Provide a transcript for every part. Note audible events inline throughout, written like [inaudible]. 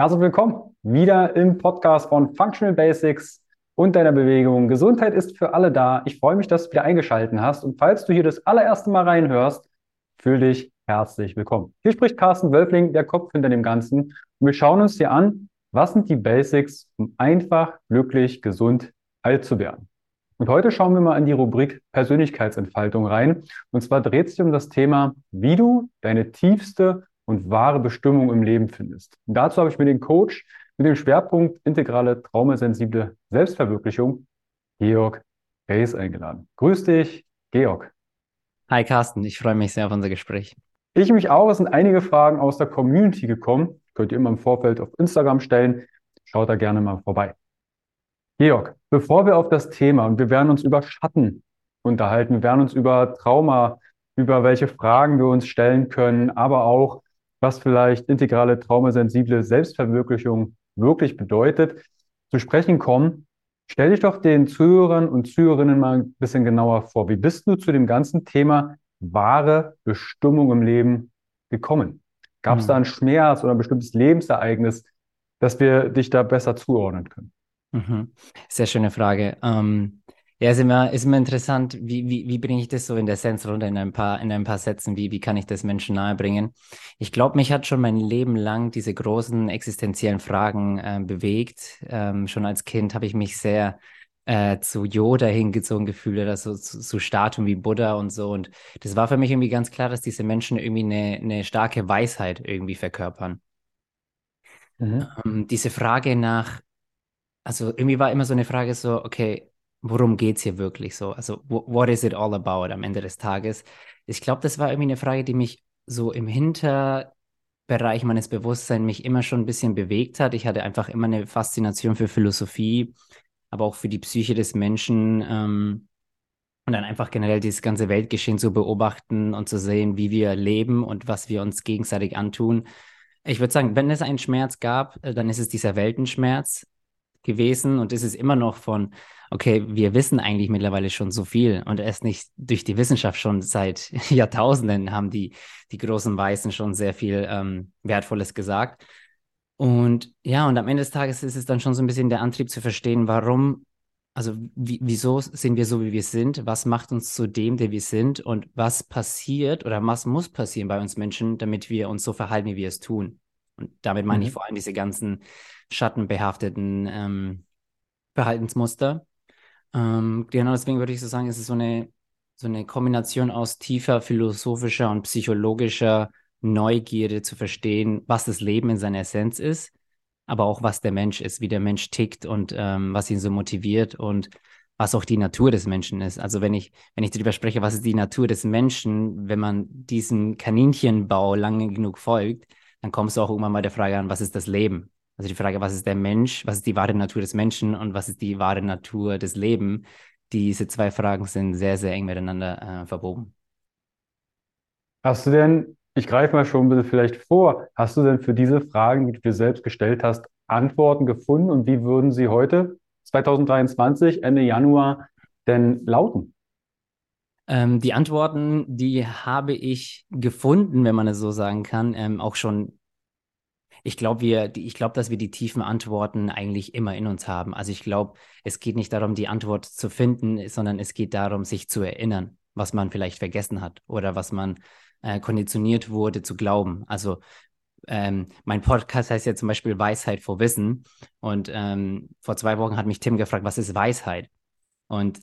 Herzlich willkommen wieder im Podcast von Functional Basics und deiner Bewegung. Gesundheit ist für alle da. Ich freue mich, dass du wieder eingeschaltet hast. Und falls du hier das allererste Mal reinhörst, fühl dich herzlich willkommen. Hier spricht Carsten Wölfling, der Kopf hinter dem Ganzen. Und wir schauen uns hier an, was sind die Basics, um einfach, glücklich, gesund alt zu werden. Und heute schauen wir mal in die Rubrik Persönlichkeitsentfaltung rein. Und zwar dreht sich um das Thema, wie du deine tiefste und wahre Bestimmung im Leben findest. Und dazu habe ich mir den Coach mit dem Schwerpunkt integrale traumasensible Selbstverwirklichung, Georg Reis, eingeladen. Grüß dich, Georg. Hi Carsten, ich freue mich sehr auf unser Gespräch. Ich mich auch. Es sind einige Fragen aus der Community gekommen. Könnt ihr immer im Vorfeld auf Instagram stellen. Schaut da gerne mal vorbei. Georg, bevor wir auf das Thema, und wir werden uns über Schatten unterhalten, wir werden uns über Trauma, über welche Fragen wir uns stellen können, aber auch was vielleicht integrale traumasensible Selbstverwirklichung wirklich bedeutet, zu sprechen kommen. Stell dich doch den Zuhörern und Zuhörerinnen mal ein bisschen genauer vor. Wie bist du zu dem ganzen Thema wahre Bestimmung im Leben gekommen? Gab es mhm. da einen Schmerz oder ein bestimmtes Lebensereignis, dass wir dich da besser zuordnen können? Mhm. Sehr schöne Frage. Ähm, ja, ist immer, ist immer interessant, wie, wie, wie bringe ich das so in der Essenz runter in ein paar, in ein paar Sätzen, wie, wie kann ich das Menschen nahebringen? Ich glaube, mich hat schon mein Leben lang diese großen existenziellen Fragen äh, bewegt. Ähm, schon als Kind habe ich mich sehr äh, zu Yoda hingezogen gefühlt oder so zu, zu Statuen wie Buddha und so. Und das war für mich irgendwie ganz klar, dass diese Menschen irgendwie eine, eine starke Weisheit irgendwie verkörpern. Mhm. Ähm, diese Frage nach, also irgendwie war immer so eine Frage so, okay, worum geht es hier wirklich so? Also, what is it all about am Ende des Tages? Ich glaube, das war irgendwie eine Frage, die mich so im Hinterbereich meines Bewusstseins mich immer schon ein bisschen bewegt hat. Ich hatte einfach immer eine Faszination für Philosophie, aber auch für die Psyche des Menschen. Ähm, und dann einfach generell dieses ganze Weltgeschehen zu beobachten und zu sehen, wie wir leben und was wir uns gegenseitig antun. Ich würde sagen, wenn es einen Schmerz gab, äh, dann ist es dieser Weltenschmerz gewesen und ist es immer noch von okay, wir wissen eigentlich mittlerweile schon so viel und erst nicht durch die Wissenschaft schon seit [laughs] Jahrtausenden haben die, die großen Weißen schon sehr viel ähm, Wertvolles gesagt. Und ja, und am Ende des Tages ist es dann schon so ein bisschen der Antrieb zu verstehen, warum, also wieso sind wir so, wie wir sind? Was macht uns zu dem, der wir sind? Und was passiert oder was muss passieren bei uns Menschen, damit wir uns so verhalten, wie wir es tun? Und damit meine mhm. ich vor allem diese ganzen schattenbehafteten ähm, Verhaltensmuster. Ähm, genau deswegen würde ich so sagen, es ist so eine, so eine Kombination aus tiefer philosophischer und psychologischer Neugierde zu verstehen, was das Leben in seiner Essenz ist, aber auch was der Mensch ist, wie der Mensch tickt und ähm, was ihn so motiviert und was auch die Natur des Menschen ist. Also wenn ich, wenn ich darüber spreche, was ist die Natur des Menschen, wenn man diesem Kaninchenbau lange genug folgt, dann kommst du auch irgendwann mal der Frage an, was ist das Leben? Also die Frage, was ist der Mensch, was ist die wahre Natur des Menschen und was ist die wahre Natur des Lebens? Diese zwei Fragen sind sehr, sehr eng miteinander äh, verbogen. Hast du denn, ich greife mal schon ein bisschen vielleicht vor, hast du denn für diese Fragen, die du dir selbst gestellt hast, Antworten gefunden und wie würden sie heute, 2023, Ende Januar, denn lauten? Ähm, die Antworten, die habe ich gefunden, wenn man es so sagen kann, ähm, auch schon ich glaube, wir, ich glaube, dass wir die tiefen Antworten eigentlich immer in uns haben. Also ich glaube, es geht nicht darum, die Antwort zu finden, sondern es geht darum, sich zu erinnern, was man vielleicht vergessen hat oder was man äh, konditioniert wurde zu glauben. Also ähm, mein Podcast heißt ja zum Beispiel Weisheit vor Wissen. Und ähm, vor zwei Wochen hat mich Tim gefragt, was ist Weisheit? Und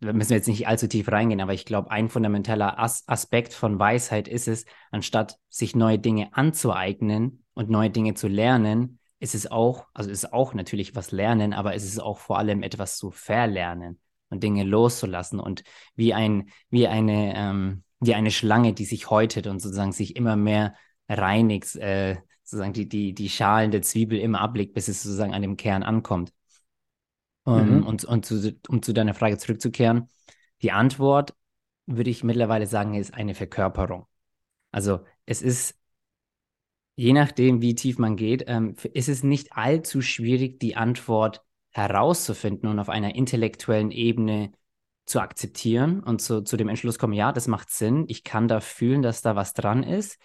da müssen wir jetzt nicht allzu tief reingehen, aber ich glaube, ein fundamentaler As Aspekt von Weisheit ist es, anstatt sich neue Dinge anzueignen und neue Dinge zu lernen, ist es auch, also ist auch natürlich was lernen, aber ist es auch vor allem etwas zu verlernen und Dinge loszulassen und wie ein, wie eine, ähm, wie eine Schlange, die sich häutet und sozusagen sich immer mehr reinigt, äh, sozusagen die, die, die Schalen der Zwiebel immer ablegt, bis es sozusagen an dem Kern ankommt. Um, mhm. Und, und zu, um zu deiner Frage zurückzukehren, die Antwort, würde ich mittlerweile sagen, ist eine Verkörperung. Also es ist, je nachdem, wie tief man geht, ähm, ist es nicht allzu schwierig, die Antwort herauszufinden und auf einer intellektuellen Ebene zu akzeptieren und zu, zu dem Entschluss kommen, ja, das macht Sinn, ich kann da fühlen, dass da was dran ist.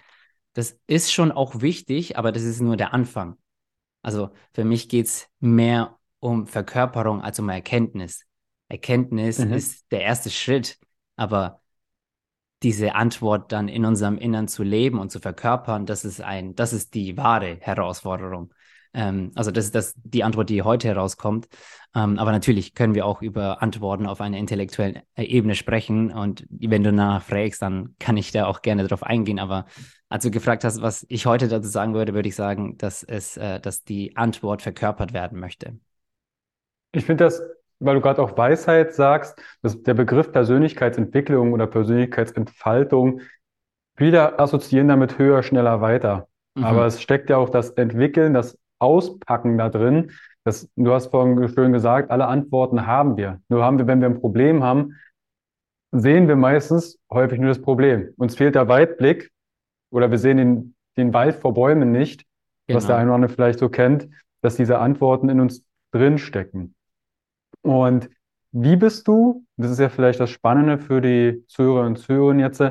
Das ist schon auch wichtig, aber das ist nur der Anfang. Also für mich geht es mehr um Verkörperung als um Erkenntnis. Erkenntnis Mhm. ist der erste Schritt, aber diese Antwort dann in unserem Innern zu leben und zu verkörpern, das ist ein, das ist die wahre Herausforderung. Ähm, also das ist das, die Antwort, die heute herauskommt. Ähm, aber natürlich können wir auch über Antworten auf einer intellektuellen Ebene sprechen. Und wenn du danach fragst, dann kann ich da auch gerne drauf eingehen. Aber als du gefragt hast, was ich heute dazu sagen würde, würde ich sagen, dass es, äh, dass die Antwort verkörpert werden möchte. Ich finde das, weil du gerade auch Weisheit sagst, dass der Begriff Persönlichkeitsentwicklung oder Persönlichkeitsentfaltung, viele assoziieren damit höher, schneller, weiter. Mhm. Aber es steckt ja auch das Entwickeln, das Auspacken da drin. Das, du hast vorhin schön gesagt, alle Antworten haben wir. Nur haben wir, wenn wir ein Problem haben, sehen wir meistens häufig nur das Problem. Uns fehlt der Weitblick oder wir sehen den, den Wald vor Bäumen nicht, was der Genau. eine oder andere vielleicht so kennt, dass diese Antworten in uns drin stecken. Und wie bist du, das ist ja vielleicht das Spannende für die Zuhörer und Zuhörerinnen jetzt,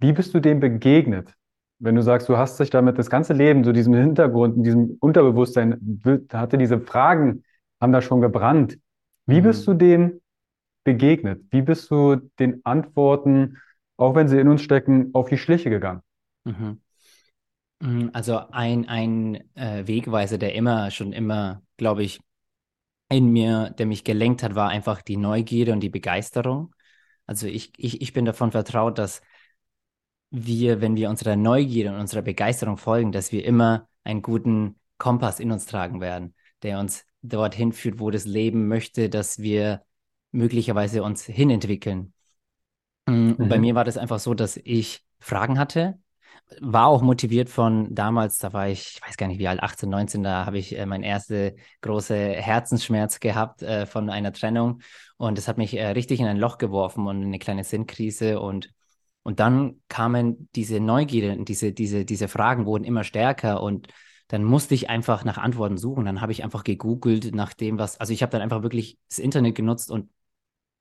wie bist du dem begegnet? Wenn du sagst, du hast dich damit das ganze Leben, so diesem Hintergrund, in diesem Unterbewusstsein, hatte diese Fragen, haben da schon gebrannt. Wie bist Mhm. du dem begegnet? Wie bist du den Antworten, auch wenn sie in uns stecken, auf die Schliche gegangen? Mhm. Mm, Also ein, ein äh, Wegweiser, der immer, schon immer, glaube ich, in mir, der mich gelenkt hat, war einfach die Neugierde und die Begeisterung. Also ich, ich, ich bin davon vertraut, dass wir, wenn wir unserer Neugierde und unserer Begeisterung folgen, dass wir immer einen guten Kompass in uns tragen werden, der uns dorthin führt, wo das Leben möchte, dass wir möglicherweise uns hinentwickeln. Mm, Und bei Mhm. mir war das einfach so, dass ich Fragen hatte, war auch motiviert von damals, da war ich, ich weiß gar nicht wie alt, 18, 19, da habe ich äh, mein erste große Herzensschmerz gehabt äh, von einer Trennung. Und das hat mich äh, richtig in ein Loch geworfen und in eine kleine Sinnkrise. Und und dann kamen diese Neugierde und diese, diese, diese Fragen wurden immer stärker. Und dann musste ich einfach nach Antworten suchen. Dann habe ich einfach gegoogelt nach dem, was, also ich habe dann einfach wirklich das Internet genutzt und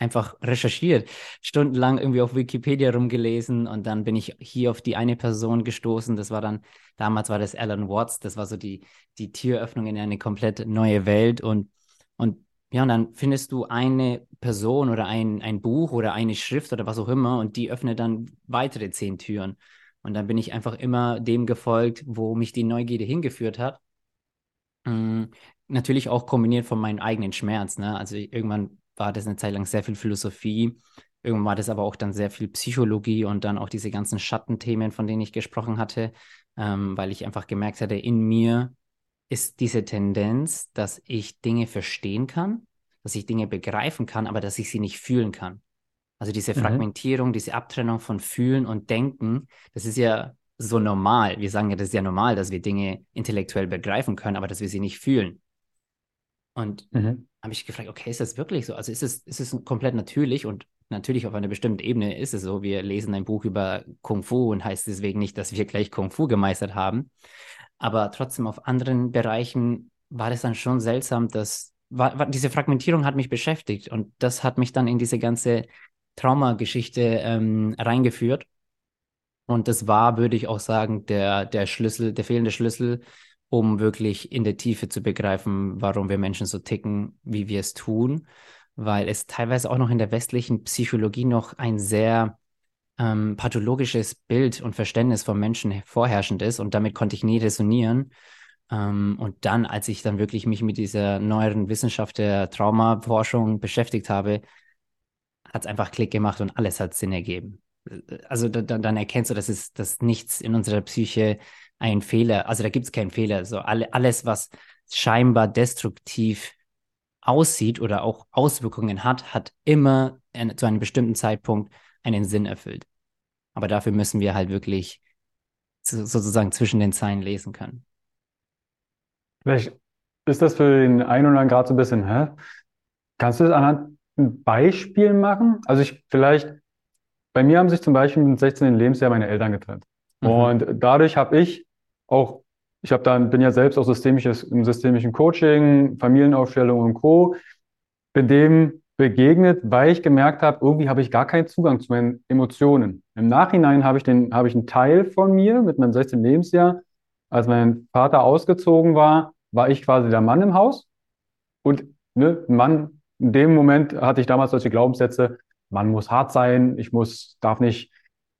einfach recherchiert, stundenlang irgendwie auf Wikipedia rumgelesen und dann bin ich hier auf die eine Person gestoßen. Das war dann, damals war das Alan Watts, das war so die, die Türöffnung in eine komplett neue Welt und, und ja, und dann findest du eine Person oder ein, ein Buch oder eine Schrift oder was auch immer und die öffnet dann weitere zehn Türen. Und dann bin ich einfach immer dem gefolgt, wo mich die Neugierde hingeführt hat. Mm, natürlich auch kombiniert von meinem eigenen Schmerz. Ne? Also irgendwann war das eine Zeit lang sehr viel Philosophie. Irgendwann war das aber auch dann sehr viel Psychologie und dann auch diese ganzen Schattenthemen, von denen ich gesprochen hatte, ähm, weil ich einfach gemerkt hatte, in mir ist diese Tendenz, dass ich Dinge verstehen kann, dass ich Dinge begreifen kann, aber dass ich sie nicht fühlen kann. Also diese Mhm. Fragmentierung, diese Abtrennung von Fühlen und Denken, das ist ja so normal. Wir sagen ja, das ist ja normal, dass wir Dinge intellektuell begreifen können, aber dass wir sie nicht fühlen. Und Mhm. habe ich gefragt, okay, ist das wirklich so? Also ist es, ist es komplett natürlich und natürlich auf einer bestimmten Ebene ist es so. Wir lesen ein Buch über Kung Fu und heißt deswegen nicht, dass wir gleich Kung Fu gemeistert haben. Aber trotzdem auf anderen Bereichen war das dann schon seltsam, dass war, war, diese Fragmentierung hat mich beschäftigt und das hat mich dann in diese ganze Traumageschichte ähm, reingeführt. Und das war, würde ich auch sagen, der, der Schlüssel, der fehlende Schlüssel, um wirklich in der Tiefe zu begreifen, warum wir Menschen so ticken, wie wir es tun, weil es teilweise auch noch in der westlichen Psychologie noch ein sehr ähm, pathologisches Bild und Verständnis vom Menschen vorherrschend ist und damit konnte ich nie resonieren. Ähm, und dann, als ich dann wirklich mich mit dieser neueren Wissenschaft der Traumaforschung beschäftigt habe, hat es einfach Klick gemacht und alles hat Sinn ergeben. Also da, dann erkennst du, dass es dass nichts in unserer Psyche ein Fehler, also da gibt es keinen Fehler. So alle, alles, was scheinbar destruktiv aussieht oder auch Auswirkungen hat, hat immer in, zu einem bestimmten Zeitpunkt einen Sinn erfüllt. Aber dafür müssen wir halt wirklich zu, sozusagen zwischen den Zeilen lesen können. Vielleicht ist das für den einen oder anderen gerade so ein bisschen, hä? Kannst du das anhand ein Beispiel machen? Also ich vielleicht, bei mir haben sich zum Beispiel mit 16. Lebensjahr meine Eltern getrennt. Mhm. Und dadurch habe ich auch, ich habe dann, bin ja selbst auch systemisches, im systemischen Coaching, Familienaufstellung und Co. Bin dem begegnet, weil ich gemerkt habe, irgendwie habe ich gar keinen Zugang zu meinen Emotionen. Im Nachhinein habe ich den, habe ich einen Teil von mir mit meinem 16. Lebensjahr, als mein Vater ausgezogen war, war ich quasi der Mann im Haus und ne, Mann, in dem Moment hatte ich damals solche Glaubenssätze, man muss hart sein, ich muss, darf nicht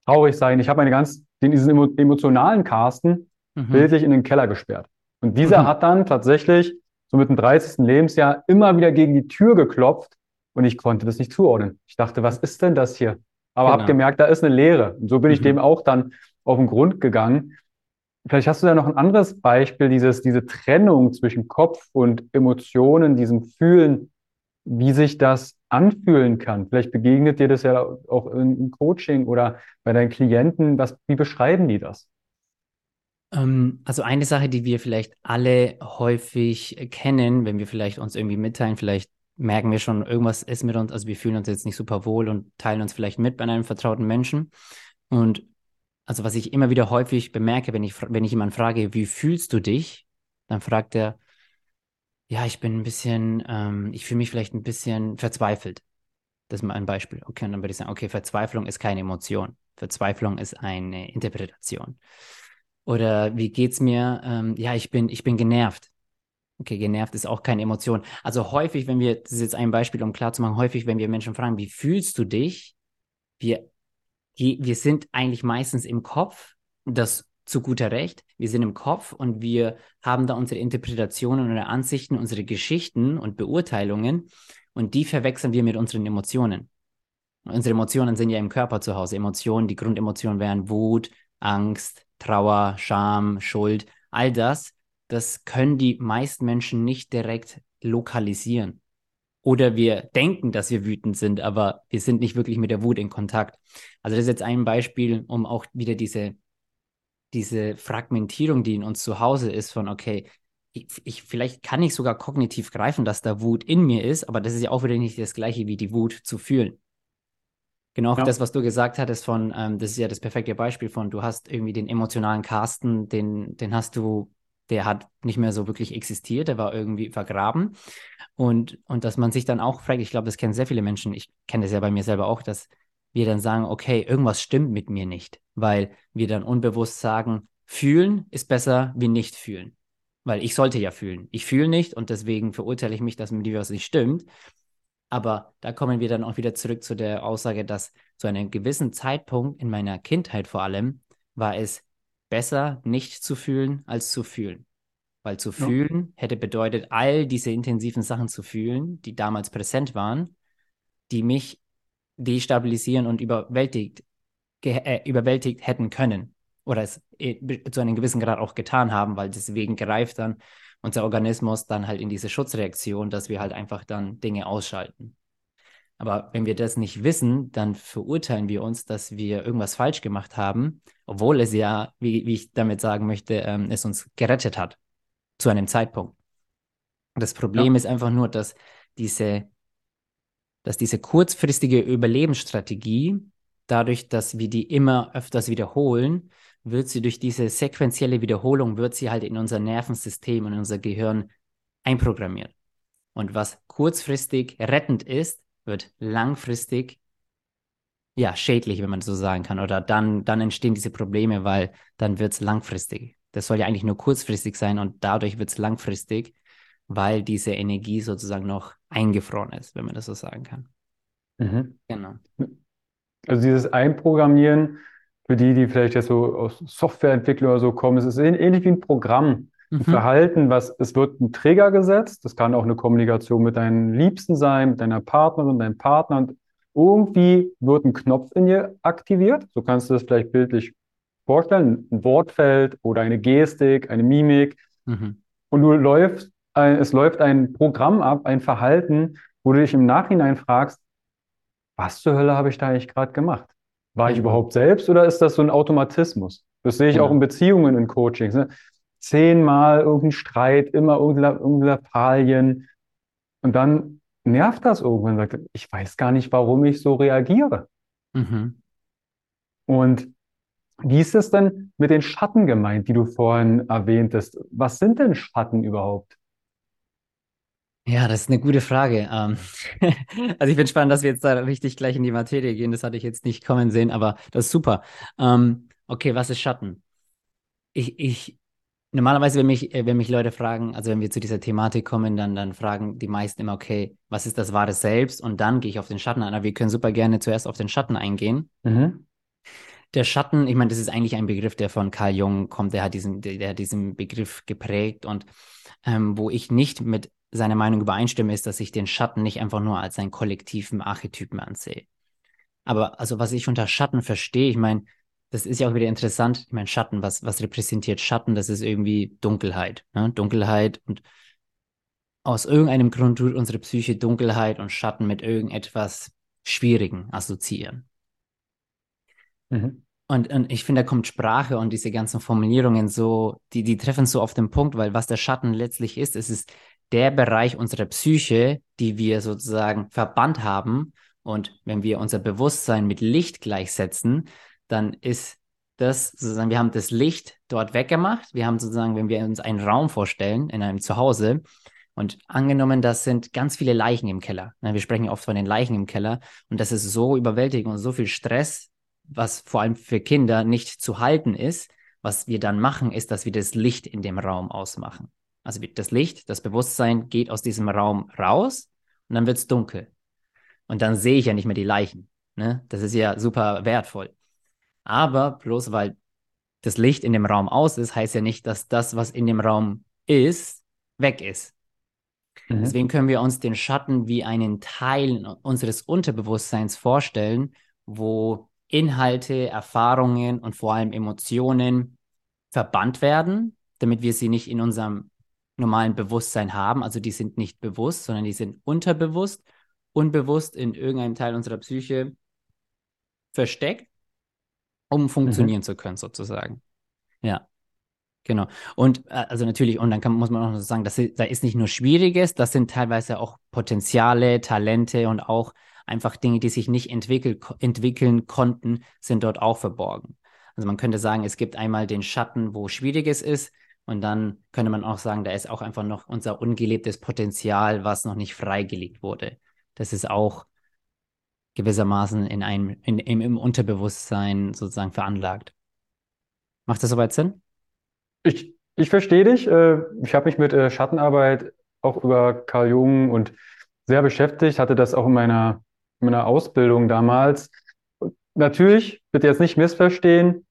traurig sein. Ich habe meine ganz, diesen emotionalen Carsten mhm. bildlich in den Keller gesperrt. Und dieser mhm. hat dann tatsächlich so mit dem 30. Lebensjahr immer wieder gegen die Tür geklopft und ich konnte das nicht zuordnen. Ich dachte, was ist denn das hier? Aber genau. habe gemerkt, da ist eine Leere. Und so bin ich mhm. dem auch dann auf den Grund gegangen. Vielleicht hast du da noch ein anderes Beispiel, dieses, diese Trennung zwischen Kopf und Emotionen, diesem Fühlen, wie sich das anfühlen kann. Vielleicht begegnet dir das ja auch im Coaching oder bei deinen Klienten. Was, wie beschreiben die das? Ähm, also eine Sache, die wir vielleicht alle häufig kennen, wenn wir vielleicht uns irgendwie mitteilen, vielleicht merken wir schon, irgendwas ist mit uns, also wir fühlen uns jetzt nicht super wohl und teilen uns vielleicht mit bei einem vertrauten Menschen. Und also was ich immer wieder häufig bemerke, wenn ich, wenn ich jemanden frage, wie fühlst du dich, dann fragt er, ja, ich bin ein bisschen, ähm, ich fühle mich vielleicht ein bisschen verzweifelt. Das ist mal ein Beispiel. Okay, und dann würde ich sagen, okay, Verzweiflung ist keine Emotion. Verzweiflung ist eine Interpretation. Oder wie geht's mir? Ähm, ja, ich bin, ich bin genervt. Okay, genervt ist auch keine Emotion. Also häufig, wenn wir, das ist jetzt ein Beispiel, um klarzumachen, häufig, wenn wir Menschen fragen, wie fühlst du dich? Wir, wir sind eigentlich meistens im Kopf, das zu guter Recht. Wir sind im Kopf und wir haben da unsere Interpretationen oder Ansichten, unsere Geschichten und Beurteilungen und die verwechseln wir mit unseren Emotionen. Unsere Emotionen sind ja im Körper zu Hause. Emotionen, die Grundemotionen wären Wut, Angst, Trauer, Scham, Schuld, all das, das können die meisten Menschen nicht direkt lokalisieren. Oder wir denken, dass wir wütend sind, aber wir sind nicht wirklich mit der Wut in Kontakt. Also das ist jetzt ein Beispiel, um auch wieder diese, diese Fragmentierung, die in uns zu Hause ist, von, okay, ich, ich, vielleicht kann ich sogar kognitiv greifen, dass da Wut in mir ist, aber das ist ja auch wieder nicht das gleiche wie die Wut zu fühlen. Genau ja. das, was du gesagt hattest von, ähm, das ist ja das perfekte Beispiel von, du hast irgendwie den emotionalen Carsten, den, den hast du, der hat nicht mehr so wirklich existiert, der war irgendwie vergraben. Und, und dass man sich dann auch fragt, ich glaube, das kennen sehr viele Menschen, ich kenne das ja bei mir selber auch, dass wir dann sagen, okay, irgendwas stimmt mit mir nicht, weil wir dann unbewusst sagen, fühlen ist besser wie nicht fühlen. Weil ich sollte ja fühlen. Ich fühle nicht und deswegen verurteile ich mich, dass mit mir was nicht stimmt. Aber da kommen wir dann auch wieder zurück zu der Aussage, dass zu einem gewissen Zeitpunkt in meiner Kindheit vor allem war es besser, nicht zu fühlen, als zu fühlen. Weil zu ja. fühlen hätte bedeutet, all diese intensiven Sachen zu fühlen, die damals präsent waren, die mich destabilisieren und überwältigt, äh, überwältigt hätten können. Oder es äh, zu einem gewissen Grad auch getan haben, weil deswegen greift dann unser Organismus dann halt in diese Schutzreaktion, dass wir halt einfach dann Dinge ausschalten. Aber wenn wir das nicht wissen, dann verurteilen wir uns, dass wir irgendwas falsch gemacht haben, obwohl es ja, wie, wie ich damit sagen möchte, ähm, es uns gerettet hat zu einem Zeitpunkt. Das Problem ja. ist einfach nur, dass diese, dass diese kurzfristige Überlebensstrategie, dadurch, dass wir die immer öfters wiederholen, wird sie durch diese sequentielle Wiederholung, wird sie halt in unser Nervensystem und in unser Gehirn einprogrammiert. Und was kurzfristig rettend ist, wird langfristig ja schädlich, wenn man so sagen kann. Oder dann, dann entstehen diese Probleme, weil dann wird es langfristig. Das soll ja eigentlich nur kurzfristig sein und dadurch wird es langfristig, weil diese Energie sozusagen noch eingefroren ist, wenn man das so sagen kann. Mhm. Genau. Also dieses Einprogrammieren für die, die vielleicht jetzt so aus Softwareentwicklung oder so kommen, es ist ähnlich wie ein Programm. Ein mhm. Verhalten, was, es wird ein Trigger gesetzt, das kann auch eine Kommunikation mit deinen Liebsten sein, mit deiner Partnerin, deinem Partner und irgendwie wird ein Knopf in dir aktiviert. So kannst du das vielleicht bildlich vorstellen, ein Wortfeld oder eine Gestik, eine Mimik. Mhm. Und du läufst, ein, es läuft ein Programm ab, ein Verhalten, wo du dich im Nachhinein fragst, was zur Hölle habe ich da eigentlich gerade gemacht? War ich überhaupt selbst oder ist das so ein Automatismus? Das sehe ich ja. auch in Beziehungen, in Coachings. Ne? Zehnmal irgendein Streit, immer irgendeine Lappalien. Und dann nervt das irgendwann. Sagt, ich weiß gar nicht, warum ich so reagiere. Mhm. Und wie ist es denn mit den Schatten gemeint, die du vorhin erwähntest? Was sind denn Schatten überhaupt? Ja, das ist eine gute Frage. Ähm, [laughs] also ich bin spannend, dass wir jetzt da richtig gleich in die Materie gehen. Das hatte ich jetzt nicht kommen sehen, aber das ist super. Ähm, okay, was ist Schatten? Ich, ich, Normalerweise, wenn mich, äh, wenn mich Leute fragen, also wenn wir zu dieser Thematik kommen, dann, dann fragen die meisten immer, okay, was ist das wahre Selbst? Und dann gehe ich auf den Schatten ein. Aber wir können super gerne zuerst auf den Schatten eingehen. Mhm. Der Schatten, ich meine, das ist eigentlich ein Begriff, der von Carl Jung kommt, der hat diesen, der, der hat diesen Begriff geprägt und ähm, wo ich nicht mit seiner Meinung übereinstimme, ist, dass ich den Schatten nicht einfach nur als einen kollektiven Archetypen ansehe. Aber also was ich unter Schatten verstehe, ich meine, das ist ja auch wieder interessant. Ich meine, Schatten, was, was repräsentiert Schatten? Das ist irgendwie Dunkelheit. Ne? Dunkelheit und aus irgendeinem Grund tut unsere Psyche Dunkelheit und Schatten mit irgendetwas Schwierigen assoziieren. Mhm. Und, und ich finde, da kommt Sprache und diese ganzen Formulierungen so, die, die treffen so auf den Punkt, weil was der Schatten letztlich ist, es ist der Bereich unserer Psyche, die wir sozusagen verbannt haben. Und wenn wir unser Bewusstsein mit Licht gleichsetzen, dann ist das sozusagen, wir haben das Licht dort weggemacht. Wir haben sozusagen, wenn wir uns einen Raum vorstellen in einem Zuhause und angenommen, das sind ganz viele Leichen im Keller. Ne, wir sprechen oft von den Leichen im Keller und das ist so überwältigend und so viel Stress, was vor allem für Kinder nicht zu halten ist. Was wir dann machen, ist, dass wir das Licht in dem Raum ausmachen. Also das Licht, das Bewusstsein geht aus diesem Raum raus und dann wird es dunkel. Und dann sehe ich ja nicht mehr die Leichen. Ne? Das ist ja super wertvoll. Aber bloß weil das Licht in dem Raum aus ist, heißt ja nicht, dass das, was in dem Raum ist, weg ist. Mhm. Deswegen können wir uns den Schatten wie einen Teil unseres Unterbewusstseins vorstellen, wo Inhalte, Erfahrungen und vor allem Emotionen verbannt werden, damit wir sie nicht in unserem normalen Bewusstsein haben. Also die sind nicht bewusst, sondern die sind unterbewusst, unbewusst in irgendeinem Teil unserer Psyche versteckt um funktionieren mhm. zu können, sozusagen. Ja. Genau. Und äh, also natürlich, und dann kann, muss man auch noch sagen, dass da ist nicht nur Schwieriges, das sind teilweise auch Potenziale, Talente und auch einfach Dinge, die sich nicht entwickel, entwickeln konnten, sind dort auch verborgen. Also man könnte sagen, es gibt einmal den Schatten, wo Schwieriges ist, und dann könnte man auch sagen, da ist auch einfach noch unser ungelebtes Potenzial, was noch nicht freigelegt wurde. Das ist auch gewissermaßen in einem, in, im, im Unterbewusstsein sozusagen veranlagt. Macht das soweit Sinn? Ich, ich verstehe dich. Äh, ich habe mich mit äh, Schattenarbeit auch über Carl Jung und sehr beschäftigt, hatte das auch in meiner, in meiner Ausbildung damals. Natürlich, bitte jetzt nicht missverstehen,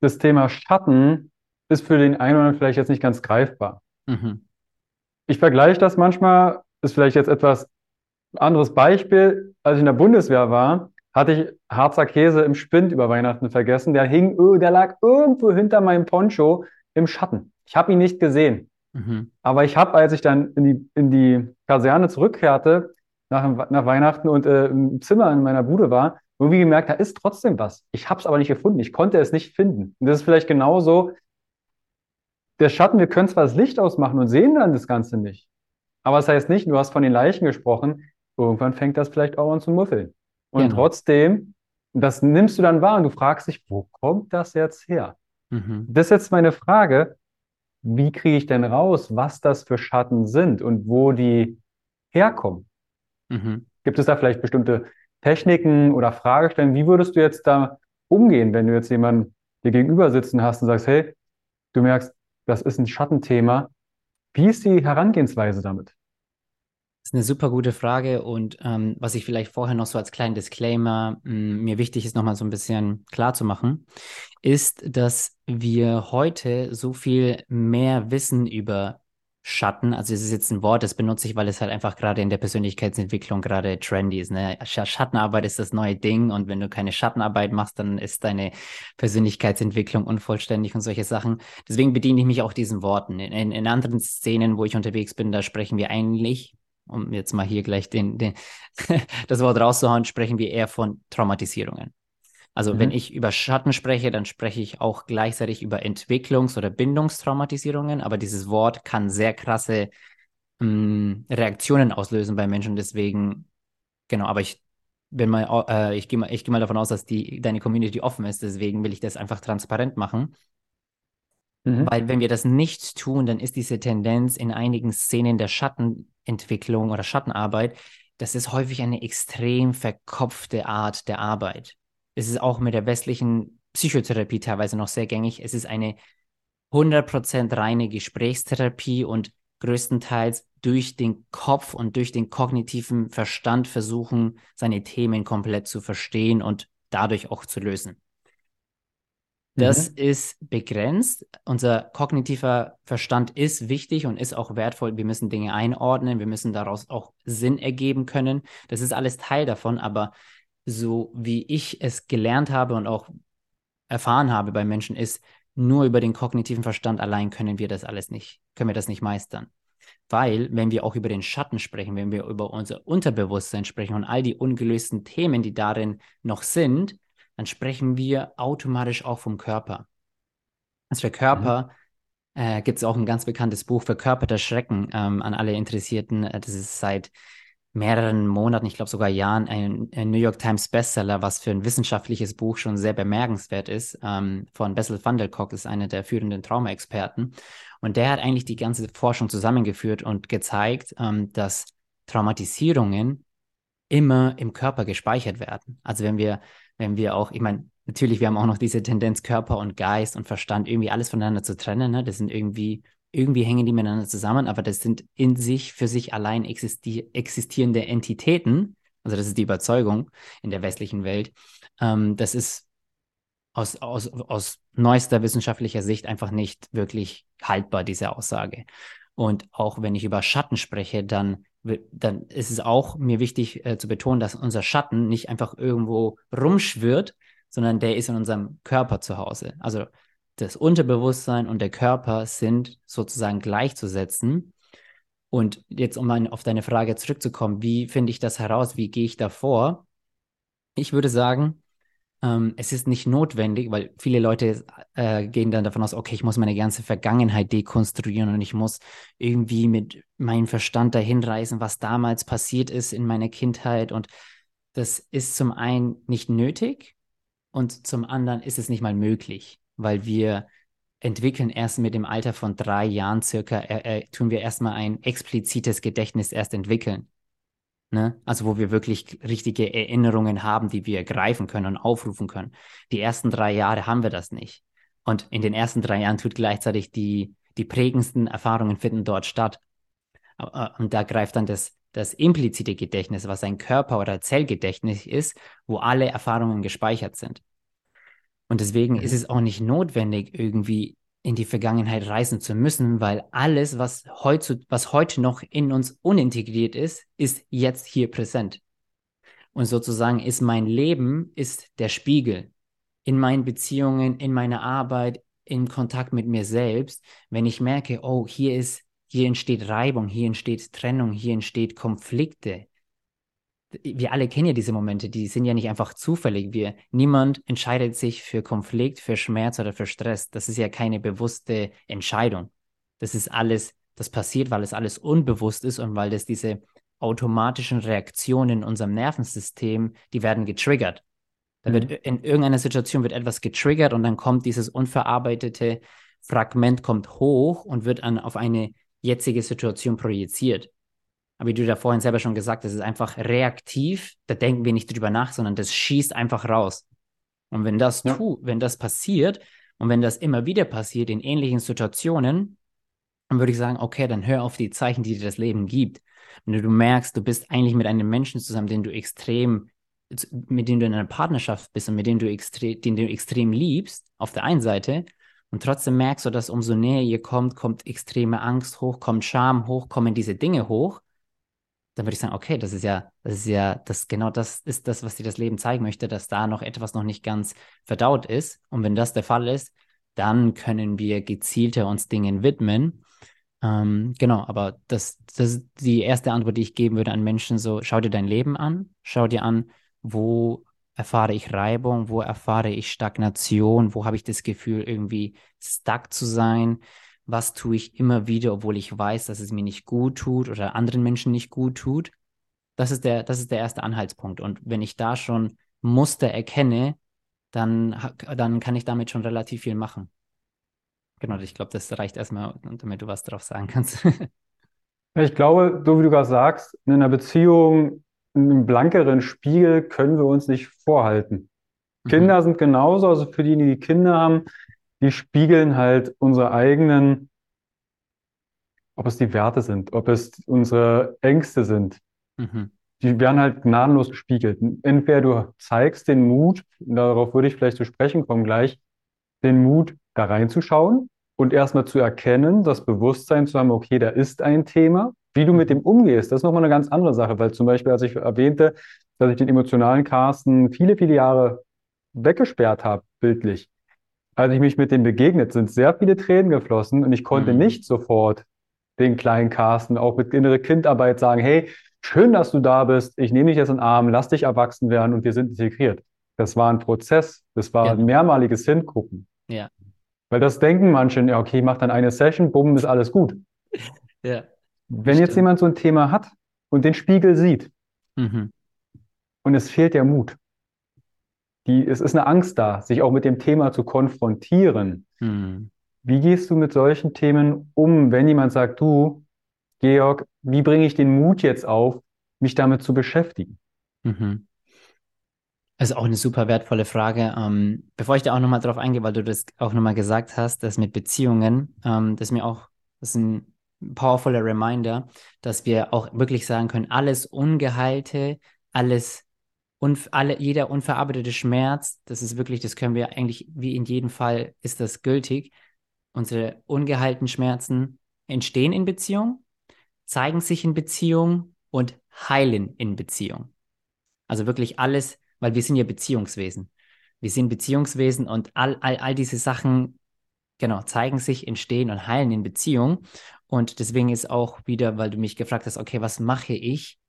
das Thema Schatten ist für den einen oder anderen vielleicht jetzt nicht ganz greifbar. Mhm. Ich vergleiche das manchmal, ist vielleicht jetzt etwas anderes Beispiel, als ich in der Bundeswehr war, hatte ich Harzer Käse im Spind über Weihnachten vergessen. Der hing, der lag irgendwo hinter meinem Poncho im Schatten. Ich habe ihn nicht gesehen. Mhm. Aber ich habe, als ich dann in die, in die Kaserne zurückkehrte, nach, nach Weihnachten und äh, im Zimmer in meiner Bude war, irgendwie gemerkt, da ist trotzdem was. Ich habe es aber nicht gefunden. Ich konnte es nicht finden. Und das ist vielleicht genauso. Der Schatten, wir können zwar das Licht ausmachen und sehen dann das Ganze nicht. Aber das heißt nicht, du hast von den Leichen gesprochen, irgendwann fängt das vielleicht auch an zu muffeln. Und genau. trotzdem, das nimmst du dann wahr und du fragst dich, wo kommt das jetzt her? Mhm. Das ist jetzt meine Frage, wie kriege ich denn raus, was das für Schatten sind und wo die herkommen? Mhm. Gibt es da vielleicht bestimmte Techniken oder Fragestellungen? Wie würdest du jetzt da umgehen, wenn du jetzt jemanden dir gegenüber sitzen hast und sagst, hey, du merkst, das ist ein Schattenthema. Wie ist die Herangehensweise damit? Das ist eine super gute Frage und ähm, was ich vielleicht vorher noch so als kleinen Disclaimer mh, mm, mir wichtig ist, nochmal so ein bisschen klar zu machen, ist, dass wir heute so viel mehr wissen über Schatten. Also es ist jetzt ein Wort, das benutze ich, weil es halt einfach gerade in der Persönlichkeitsentwicklung gerade trendy ist. Ne? Schattenarbeit ist das neue Ding und wenn du keine Schattenarbeit machst, dann ist deine Persönlichkeitsentwicklung unvollständig und solche Sachen. Deswegen bediene ich mich auch diesen Worten. In, in, in anderen Szenen, wo ich unterwegs bin, da sprechen wir eigentlich um jetzt mal hier gleich den, den [laughs] das Wort rauszuhauen, sprechen wir eher von Traumatisierungen. Also mhm. wenn ich über Schatten spreche, dann spreche ich auch gleichzeitig über Entwicklungs- oder Bindungstraumatisierungen, aber dieses Wort kann sehr krasse mh, mm, Reaktionen auslösen bei Menschen. Deswegen, genau, aber ich bin mal, äh, ich gehe mal, ich gehe mal davon aus, dass die, deine Community offen ist, deswegen will ich das einfach transparent machen. Mhm. Weil wenn wir das nicht tun, dann ist diese Tendenz in einigen Szenen der Schattenentwicklung oder Schattenarbeit, das ist häufig eine extrem verkopfte Art der Arbeit. Es ist auch mit der westlichen Psychotherapie teilweise noch sehr gängig. Es ist eine 100% reine Gesprächstherapie und größtenteils durch den Kopf und durch den kognitiven Verstand versuchen, seine Themen komplett zu verstehen und dadurch auch zu lösen. Das mhm. ist begrenzt. Unser kognitiver Verstand ist wichtig und ist auch wertvoll. Wir müssen Dinge einordnen, wir müssen daraus auch Sinn ergeben können. Das ist alles Teil davon, aber so wie ich es gelernt habe und auch erfahren habe bei Menschen, ist, nur über den kognitiven Verstand allein können wir das alles nicht, können wir das nicht meistern. Weil, wenn wir auch über den Schatten sprechen, wenn wir über unser Unterbewusstsein sprechen und all die ungelösten Themen, die darin noch sind, dann sprechen wir automatisch auch vom Körper. Also der Körper, mhm. äh, gibt es auch ein ganz bekanntes Buch, Verkörperter Schrecken ähm, an alle Interessierten. Äh, das ist seit mehreren Monaten, ich glaube sogar Jahren, ein, ein, New York Times Bestseller, was für ein wissenschaftliches Buch schon sehr bemerkenswert ist. Ähm, von Bessel van der Kolk ist einer der führenden Traumaexperten. Und der hat eigentlich die ganze Forschung zusammengeführt und gezeigt, ähm, dass Traumatisierungen immer im Körper gespeichert werden. Also wenn wir, wenn wir auch, ich meine, natürlich, wir haben auch noch diese Tendenz, Körper und Geist und Verstand irgendwie alles voneinander zu trennen. Ne? Das sind irgendwie irgendwie hängen die miteinander zusammen, aber das sind in sich für sich allein existi existierende Entitäten. Also das ist die Überzeugung in der westlichen Welt. Ähm, das ist aus, aus, aus neuester wissenschaftlicher Sicht einfach nicht wirklich haltbar, diese Aussage. Und auch wenn ich über Schatten spreche, dann, dann ist es auch mir wichtig äh, zu betonen, dass unser Schatten nicht einfach irgendwo rumschwirrt, sondern der ist in unserem Körper zu Hause. Also das Unterbewusstsein und der Körper sind sozusagen gleichzusetzen. Und jetzt, um auf deine Frage zurückzukommen, wie finde ich das heraus? Wie gehe ich da vor? Ich würde sagen, ähm, es ist nicht notwendig, weil viele Leute äh, gehen dann davon aus, okay, ich muss meine ganze Vergangenheit dekonstruieren und ich muss irgendwie mit meinem Verstand dahin reisen, was damals passiert ist in meiner Kindheit. Und das ist zum einen nicht nötig und zum anderen ist es nicht mal möglich weil wir entwickeln erst mit dem Alter von drei Jahren circa, äh, äh, tun wir erstmal ein explizites Gedächtnis erst entwickeln. Ne? Also wo wir wirklich richtige Erinnerungen haben, die wir greifen können und aufrufen können. Die ersten drei Jahre haben wir das nicht. Und in den ersten drei Jahren tut gleichzeitig die, die prägendsten Erfahrungen finden dort statt. Und da greift dann das, das implizite Gedächtnis, was ein Körper- oder Zellgedächtnis ist, wo alle Erfahrungen gespeichert sind. Und deswegen mhm. ist es auch nicht notwendig, irgendwie in die Vergangenheit reisen zu müssen, weil alles, was heute, was heute noch in uns unintegriert ist, ist jetzt hier präsent. Und sozusagen ist mein Leben ist der Spiegel in meinen Beziehungen, in meiner Arbeit, im Kontakt mit mir selbst. Wenn ich merke, oh, hier ist, hier entsteht Reibung, hier entsteht Trennung, hier entsteht Konflikte, wir alle kennen ja diese Momente, die sind ja nicht einfach zufällig. Wir, niemand entscheidet sich für Konflikt, für Schmerz oder für Stress. Das ist ja keine bewusste Entscheidung. Das ist alles, das passiert, weil es alles unbewusst ist und weil das diese automatischen Reaktionen in unserem Nervensystem, die werden getriggert. Da mhm. wird in irgendeiner Situation wird etwas getriggert und dann kommt dieses unverarbeitete Fragment kommt hoch und wird dann auf eine jetzige Situation projiziert. Aber wie du da vorhin selber schon gesagt hast, es ist einfach reaktiv. Da denken wir nicht drüber nach, sondern das schießt einfach raus. Und wenn das ja. tu, wenn das passiert und wenn das immer wieder passiert in ähnlichen Situationen, dann würde ich sagen, okay, dann hör auf die Zeichen, die dir das Leben gibt. Wenn du merkst, du bist eigentlich mit einem Menschen zusammen, den du extrem, mit dem du in einer Partnerschaft bist und mit dem du extrem, den du extrem liebst, auf der einen Seite, und trotzdem merkst du, dass umso näher ihr kommt, kommt extreme Angst hoch, kommt Scham hoch, kommen diese Dinge hoch dann würde ich sagen, okay, das ist ja, das ist ja, das genau das ist das, was dir das Leben zeigen möchte, dass da noch etwas noch nicht ganz verdaut ist. Und wenn das der Fall ist, dann können wir gezielter uns Dingen widmen. Ähm, genau, aber das, das ist die erste Antwort, die ich geben würde an Menschen: so, schau dir dein Leben an, schau dir an, wo erfahre ich Reibung, wo erfahre ich Stagnation, wo habe ich das Gefühl, irgendwie stuck zu sein was tue ich immer wieder, obwohl ich weiß, dass es mir nicht gut tut oder anderen Menschen nicht gut tut. Das ist der, das ist der erste Anhaltspunkt. Und wenn ich da schon Muster erkenne, dann, dann kann ich damit schon relativ viel machen. Genau, ich glaube, das reicht erstmal, damit du was drauf sagen kannst. [laughs] ich glaube, so wie du gerade sagst, in einer Beziehung einen blankeren Spiegel können wir uns nicht vorhalten. Mhm. Kinder sind genauso, also für diejenigen, die Kinder haben, die spiegeln halt unsere eigenen, ob es die Werte sind, ob es unsere Ängste sind. Mhm. Die werden halt gnadenlos gespiegelt. Entweder du zeigst den Mut, darauf würde ich vielleicht zu sprechen kommen gleich, den Mut, da reinzuschauen und erstmal zu erkennen, das Bewusstsein zu haben, okay, da ist ein Thema. Wie du mit dem umgehst, das ist nochmal eine ganz andere Sache, weil zum Beispiel, als ich erwähnte, dass ich den emotionalen Carsten viele, viele Jahre weggesperrt habe, bildlich. Als ich mich mit dem begegnet, sind sehr viele Tränen geflossen und ich konnte mhm. nicht sofort den kleinen Carsten auch mit innere Kindarbeit sagen, hey, schön, dass du da bist, ich nehme dich jetzt in den Arm, lass dich erwachsen werden und wir sind integriert. Das war ein Prozess, das war ja. ein mehrmaliges Hingucken. Ja. Weil das denken manche, ja, okay, mach dann eine Session, bumm, ist alles gut. [laughs] Ja. Wenn jetzt jemand so ein Thema hat und den Spiegel sieht mhm. und es fehlt der Mut, die, es ist eine Angst da, sich auch mit dem Thema zu konfrontieren. Mhm. Wie gehst du mit solchen Themen um, wenn jemand sagt, du, Georg, wie bringe ich den Mut jetzt auf, mich damit zu beschäftigen? Mhm. Das ist auch eine super wertvolle Frage. Ähm, bevor ich da auch nochmal drauf eingehe, weil du das auch nochmal gesagt hast, das mit Beziehungen, ähm, das ist mir auch, das ist ein powervoller Reminder, dass wir auch wirklich sagen können, alles Ungeheilte, alles, unf alle, jeder unverarbeitete Schmerz, das ist wirklich, das können wir eigentlich, wie in jedem Fall ist das gültig. Unsere ungeheilten Schmerzen entstehen in Beziehung, zeigen sich in Beziehung und heilen in Beziehung. Also wirklich alles weil wir sind ja Beziehungswesen. Wir sind Beziehungswesen und all, all, all diese Sachen, genau, zeigen sich, entstehen und heilen in Beziehung. Und deswegen ist auch wieder, weil du mich gefragt hast, okay, was mache ich,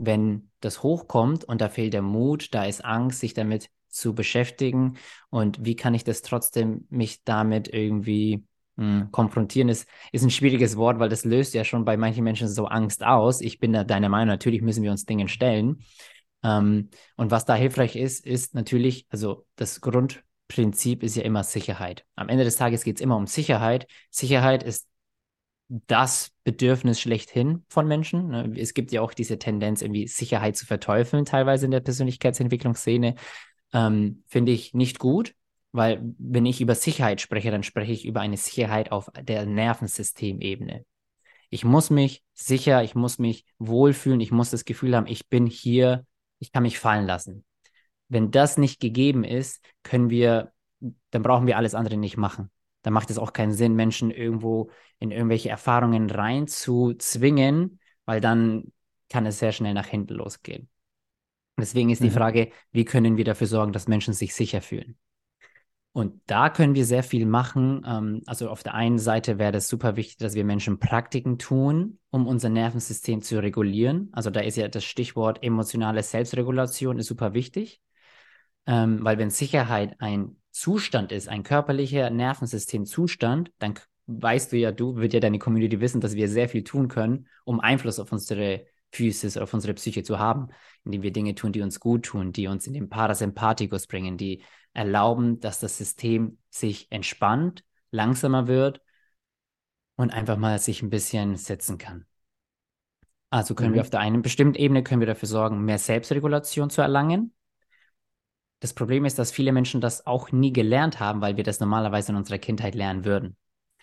wenn das hochkommt und da fehlt der Mut, da ist Angst, sich damit zu beschäftigen und wie kann ich das trotzdem mich damit irgendwie mh, hm, konfrontieren ist, ist ein schwieriges Wort, weil das löst ja schon bei manchen Menschen so Angst aus. Ich bin da deiner Meinung, natürlich müssen wir uns Dingen stellen. Ähm, und was da hilfreich ist, ist natürlich, also das Grundprinzip ist ja immer Sicherheit. Am Ende des Tages geht es immer um Sicherheit. Sicherheit ist das Bedürfnis schlechthin von Menschen. Ne? Es gibt ja auch diese Tendenz, irgendwie Sicherheit zu verteufeln, teilweise in der Persönlichkeitsentwicklungsszene. Ähm, Finde ich nicht gut, weil wenn ich über Sicherheit spreche, dann spreche ich über eine Sicherheit auf der Nervensystemebene. Ich muss mich sicher, ich muss mich wohlfühlen, ich muss das Gefühl haben, ich bin hier ich kann mich fallen lassen. Wenn das nicht gegeben ist, können wir, dann brauchen wir alles andere nicht machen. Dann macht es auch keinen Sinn, Menschen irgendwo in irgendwelche Erfahrungen reinzuzwingen, weil dann kann es sehr schnell nach hinten losgehen. Deswegen ist mhm. die Frage, wie können wir dafür sorgen, dass Menschen sich sicher fühlen? Und da können wir sehr viel machen. Ähm, also auf der einen Seite wäre das super wichtig, dass wir Menschen Praktiken tun, um unser Nervensystem zu regulieren. Also da ist ja das Stichwort emotionale Selbstregulation ist super wichtig, ähm, weil wenn Sicherheit ein Zustand ist, ein körperlicher Nervensystemzustand, dann weißt du ja, du wird ja deine Community wissen, dass wir sehr viel tun können, um Einfluss auf unsere Physis, auf unsere Psyche zu haben, indem wir Dinge tun, die uns gut tun, die uns in den Parasympathikus bringen, die erlauben, dass das System sich entspannt, langsamer wird und einfach mal sich ein bisschen setzen kann. Also können mhm. wir auf der einen bestimmten Ebene können wir dafür sorgen, mehr Selbstregulation zu erlangen. Das Problem ist, dass viele Menschen das auch nie gelernt haben, weil wir das normalerweise in unserer Kindheit lernen würden.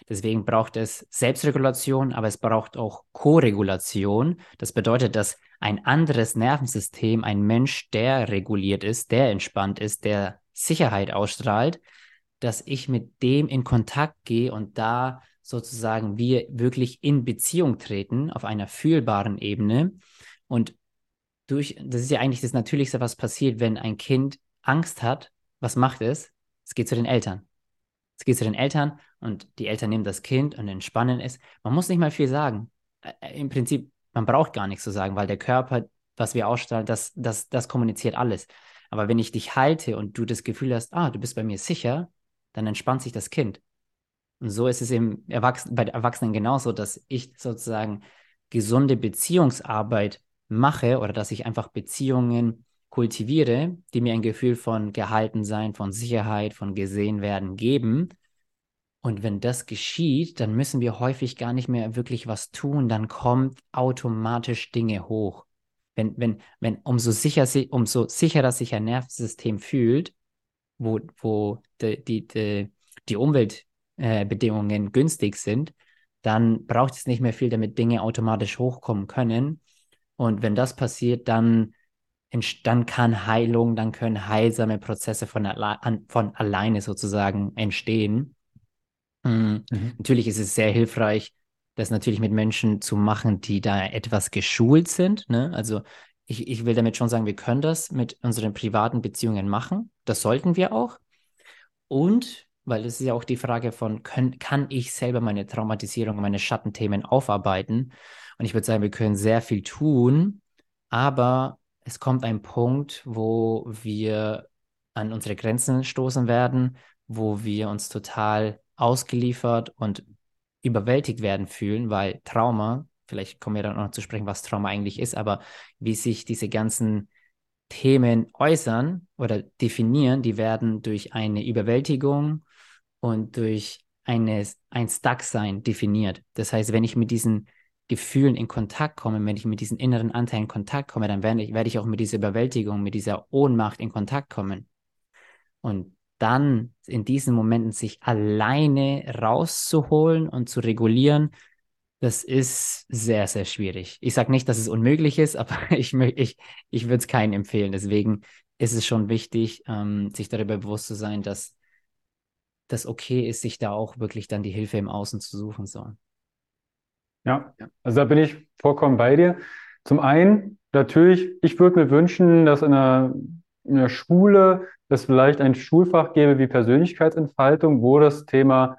Deswegen braucht es Selbstregulation, aber es braucht auch Koregulation. Das bedeutet, dass ein anderes Nervensystem, ein Mensch, der reguliert ist, der entspannt ist, der Sicherheit ausstrahlt, dass ich mit dem in Kontakt gehe und da sozusagen wir wirklich in Beziehung treten auf einer fühlbaren Ebene. Und durch, das ist ja eigentlich das Natürlichste, was passiert, wenn ein Kind Angst hat. Was macht es? Es geht zu den Eltern. Es geht zu den Eltern und die Eltern nehmen das Kind und entspannen es. Man muss nicht mal viel sagen. Im Prinzip, man braucht gar nichts zu sagen, weil der Körper, was wir ausstrahlen, das, das, das kommuniziert alles. Aber wenn ich dich halte und du das Gefühl hast, ah, du bist bei mir sicher, dann entspannt sich das Kind. Und so ist es im Erwachsenen, bei Erwachsenen genauso, dass ich sozusagen gesunde Beziehungsarbeit mache oder dass ich einfach Beziehungen kultiviere, die mir ein Gefühl von Gehaltensein, von Sicherheit, von gesehen werden geben. Und wenn das geschieht, dann müssen wir häufig gar nicht mehr wirklich was tun, dann kommt automatisch Dinge hoch wenn, wenn, wenn umso, sicher, umso sicherer sich ein Nervensystem fühlt, wo, wo die, die, die, die Umweltbedingungen äh, günstig sind, dann braucht es nicht mehr viel, damit Dinge automatisch hochkommen können. Und wenn das passiert, dann, dann kann Heilung, dann können heilsame Prozesse von, alle von alleine sozusagen entstehen. Mhm. Mhm. Natürlich ist es sehr hilfreich, das natürlich mit Menschen zu machen, die da etwas geschult sind. Ne? Also ich, ich will damit schon sagen, wir können das mit unseren privaten Beziehungen machen. Das sollten wir auch. Und, weil es ist ja auch die Frage von, können, kann ich selber meine Traumatisierung, meine Schattenthemen aufarbeiten? Und ich würde sagen, wir können sehr viel tun, aber es kommt ein Punkt, wo wir an unsere Grenzen stoßen werden, wo wir uns total ausgeliefert und überwältigt werden fühlen, weil Trauma, vielleicht kommen wir dann noch zu sprechen, was Trauma eigentlich ist, aber wie sich diese ganzen Themen äußern oder definieren, die werden durch eine Überwältigung und durch eine, ein Stucksein definiert. Das heißt, wenn ich mit diesen Gefühlen in Kontakt komme, wenn ich mit diesen inneren Anteilen in Kontakt komme, dann werde ich, werde ich auch mit dieser Überwältigung, mit dieser Ohnmacht in Kontakt kommen. Und dann in diesen Momenten sich alleine rauszuholen und zu regulieren, das ist sehr, sehr schwierig. Ich sage nicht, dass es unmöglich ist, [laughs] aber ich, ich, ich würde es keinen empfehlen. Deswegen ist es schon wichtig, ähm, sich darüber bewusst zu sein, dass das okay ist, sich da auch wirklich dann die Hilfe im Außen zu suchen. So. Ja, also da bin ich vollkommen bei dir. Zum einen, natürlich, ich würde mir wünschen, dass in der, in der Schule es vielleicht ein Schulfach gäbe wie Persönlichkeitsentfaltung, wo das Thema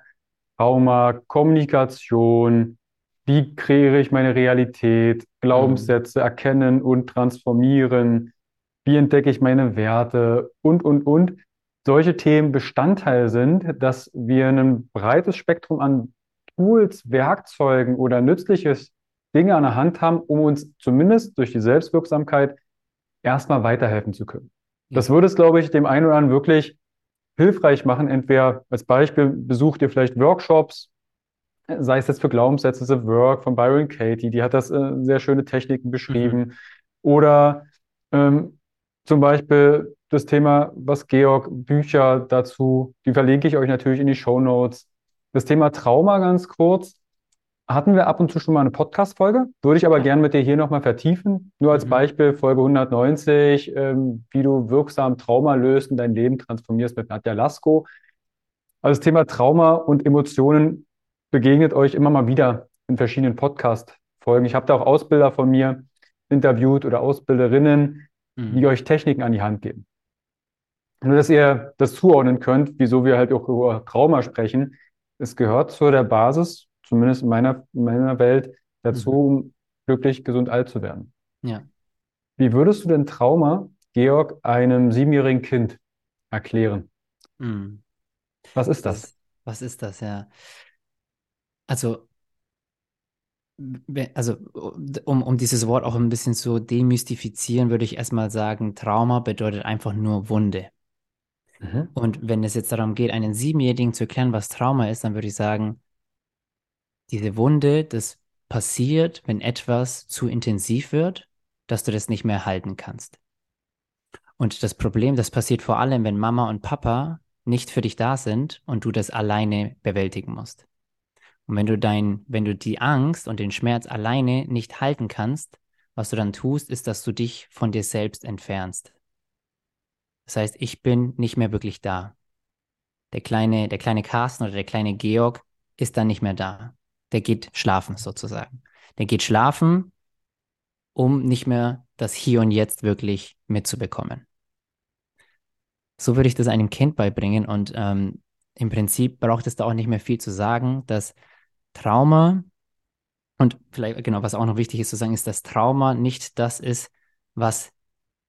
Trauma, Kommunikation, wie kreiere ich meine Realität, Glaubenssätze erkennen und transformieren, wie entdecke ich meine Werte und, und, und, solche Themen Bestandteil sind, dass wir ein breites Spektrum an Tools, Werkzeugen oder nützliches Dinge an der Hand haben, um uns zumindest durch die Selbstwirksamkeit erstmal weiterhelfen zu können. Das würde es, glaube ich, dem einen oder anderen wirklich hilfreich machen. Entweder als Beispiel besucht ihr vielleicht Workshops, sei es jetzt für Glaubenssätze, The Work von Byron Katie, die hat das äh, sehr schöne Techniken beschrieben. Mhm. Oder ähm, zum Beispiel das Thema, was Georg, Bücher dazu, die verlinke ich euch natürlich in die Show Notes. Das Thema Trauma ganz kurz hatten wir ab und zu schon mal eine Podcast-Folge, würde ich aber gerne mit dir hier nochmal vertiefen. Nur als mhm. Beispiel Folge 190, ähm, wie du wirksam Trauma löst und dein Leben transformierst mit Nadja Lasko. Also das Thema Trauma und Emotionen begegnet euch immer mal wieder in verschiedenen Podcast-Folgen. Ich habe da auch Ausbilder von mir interviewt oder Ausbilderinnen, mhm. die euch Techniken an die Hand geben. Nur, dass ihr das zuordnen könnt, wieso wir halt auch über Trauma sprechen. Es gehört zu der Basis zumindest in meiner, in meiner Welt, dazu, mhm. um glücklich, gesund alt zu werden. Ja. Wie würdest du denn Trauma, Georg, einem siebenjährigen Kind erklären? Mhm. Was ist das? Was, was ist das, ja? Also, also um, um dieses Wort auch ein bisschen zu demystifizieren, würde ich erstmal sagen, Trauma bedeutet einfach nur Wunde. Mhm. Und wenn es jetzt darum geht, einen Siebenjährigen zu erklären, was Trauma ist, dann würde ich sagen, diese Wunde, das passiert, wenn etwas zu intensiv wird, dass du das nicht mehr halten kannst. Und das Problem, das passiert vor allem, wenn Mama und Papa nicht für dich da sind und du das alleine bewältigen musst. Und wenn du dein, wenn du die Angst und den Schmerz alleine nicht halten kannst, was du dann tust, ist, dass du dich von dir selbst entfernst. Das heißt, ich bin nicht mehr wirklich da. Der kleine, der kleine Carsten oder der kleine Georg ist dann nicht mehr da der geht schlafen sozusagen. Der geht schlafen, um nicht mehr das Hier und Jetzt wirklich mitzubekommen. So würde ich das einem Kind beibringen und ähm, im Prinzip braucht es da auch nicht mehr viel zu sagen, dass Trauma und vielleicht genau, was auch noch wichtig ist zu sagen, ist, dass Trauma nicht das ist, was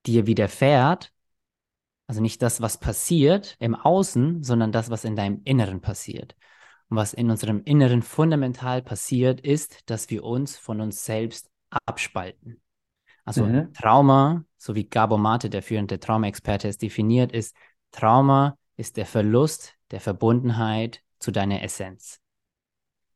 dir widerfährt, also nicht das, was passiert im Außen, sondern das, was in deinem Inneren passiert. Und was in unserem Inneren fundamental passiert, ist, dass wir uns von uns selbst abspalten. Also mhm. Trauma, so wie Gabo Mate, der führende Traumaexperte, es definiert, ist, Trauma ist der Verlust der Verbundenheit zu deiner Essenz.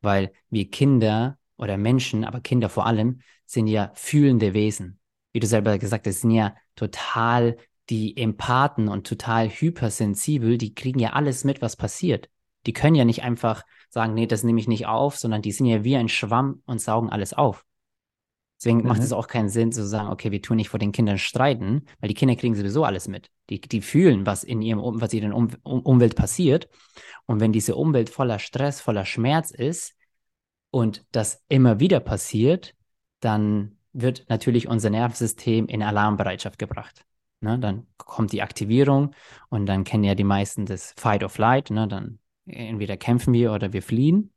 Weil wir Kinder oder Menschen, aber Kinder vor allem, sind ja fühlende Wesen. Wie du selber gesagt hast, sind ja total die Empathen und total hypersensibel, die kriegen ja alles mit, was passiert. Die können ja nicht einfach sagen, nee, das nehme ich nicht auf, sondern die sind ja wie ein Schwamm und saugen alles auf. Deswegen mhm. macht es auch keinen Sinn zu sagen, okay, wir tun nicht vor den Kindern streiten, weil die Kinder kriegen sowieso alles mit. Die, die fühlen, was in ihrem, was in ihrer um um Umwelt passiert. Und wenn diese Umwelt voller Stress, voller Schmerz ist und das immer wieder passiert, dann wird natürlich unser Nervensystem in Alarmbereitschaft gebracht. Ne, dann kommt die Aktivierung und dann kennen ja die meisten das Fight or Flight. Ne, dann entweder kämpfen wir oder wir fliehen.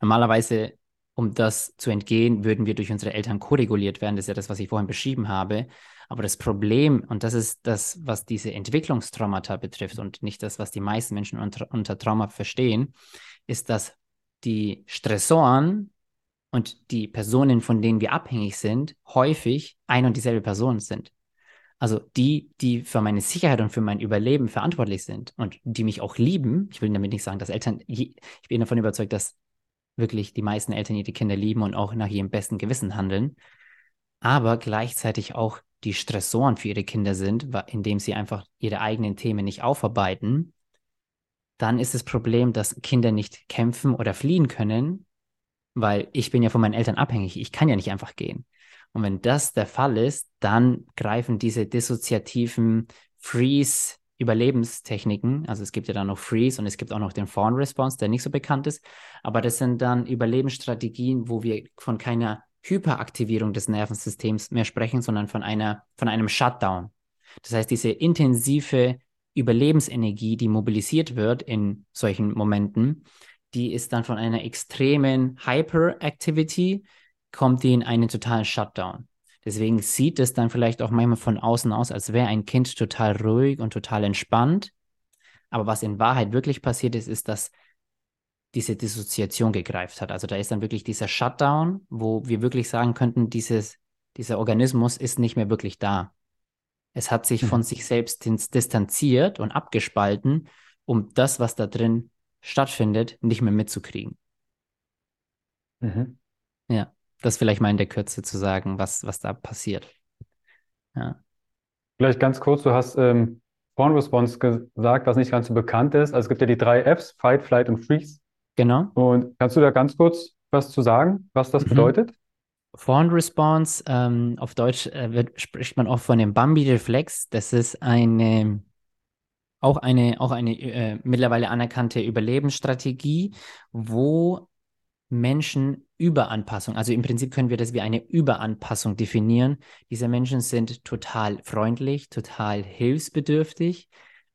Normalerweise, um das zu entgehen, würden wir durch unsere Eltern koreguliert werden. Das ist ja das, was ich vorhin beschrieben habe. Aber das Problem, und das ist das, was diese Entwicklungstraumata betrifft und nicht das, was die meisten Menschen unter, unter Trauma verstehen, ist, dass die Stressoren und die Personen, von denen wir abhängig sind, häufig ein und dieselbe Person sind. Also die, die für meine Sicherheit und für mein Überleben verantwortlich sind und die mich auch lieben. Ich will damit nicht sagen, dass Eltern, ich bin davon überzeugt, dass wirklich die meisten Eltern ihre Kinder lieben und auch nach ihrem besten Gewissen handeln, aber gleichzeitig auch die Stressoren für ihre Kinder sind, indem sie einfach ihre eigenen Themen nicht aufarbeiten, dann ist das Problem, dass Kinder nicht kämpfen oder fliehen können, weil ich bin ja von meinen Eltern abhängig. Ich kann ja nicht einfach gehen. Und wenn das der Fall ist, dann greifen diese dissoziativen Freeze Überlebenstechniken, also es gibt ja dann noch Freeze und es gibt auch noch den Fawn Response, der nicht so bekannt ist, aber das sind dann Überlebensstrategien, wo wir von keiner Hyperaktivierung des Nervensystems mehr sprechen, sondern von einer von einem Shutdown. Das heißt, diese intensive Überlebensenergie, die mobilisiert wird in solchen Momenten, die ist dann von einer extremen Hyperactivity kommt die in einen totalen Shutdown. Deswegen sieht es dann vielleicht auch manchmal von außen aus, als wäre ein Kind total ruhig und total entspannt. Aber was in Wahrheit wirklich passiert ist, ist, dass diese Dissoziation gegreift hat. Also da ist dann wirklich dieser Shutdown, wo wir wirklich sagen könnten, dieses, dieser Organismus ist nicht mehr wirklich da. Es hat sich mhm. von sich selbst distanziert und abgespalten, um das, was da drin stattfindet, nicht mehr mitzukriegen. Mhm. Ja das vielleicht mal in der Kürze zu sagen, was, was da passiert. Ja. Vielleicht ganz kurz, du hast ähm, Porn Response gesagt, was nicht ganz so bekannt ist. Also es gibt ja die drei Fs, Fight, Flight und Freeze. Genau. Und kannst du da ganz kurz was zu sagen, was das mhm. bedeutet? Fawn Response, ähm, auf Deutsch äh, wird, spricht man auch von dem Bambi-Reflex. Das ist eine, auch eine, auch eine äh, mittlerweile anerkannte Überlebensstrategie, wo Menschen Überanpassung. Also im Prinzip können wir das wie eine Überanpassung definieren. Diese Menschen sind total freundlich, total hilfsbedürftig.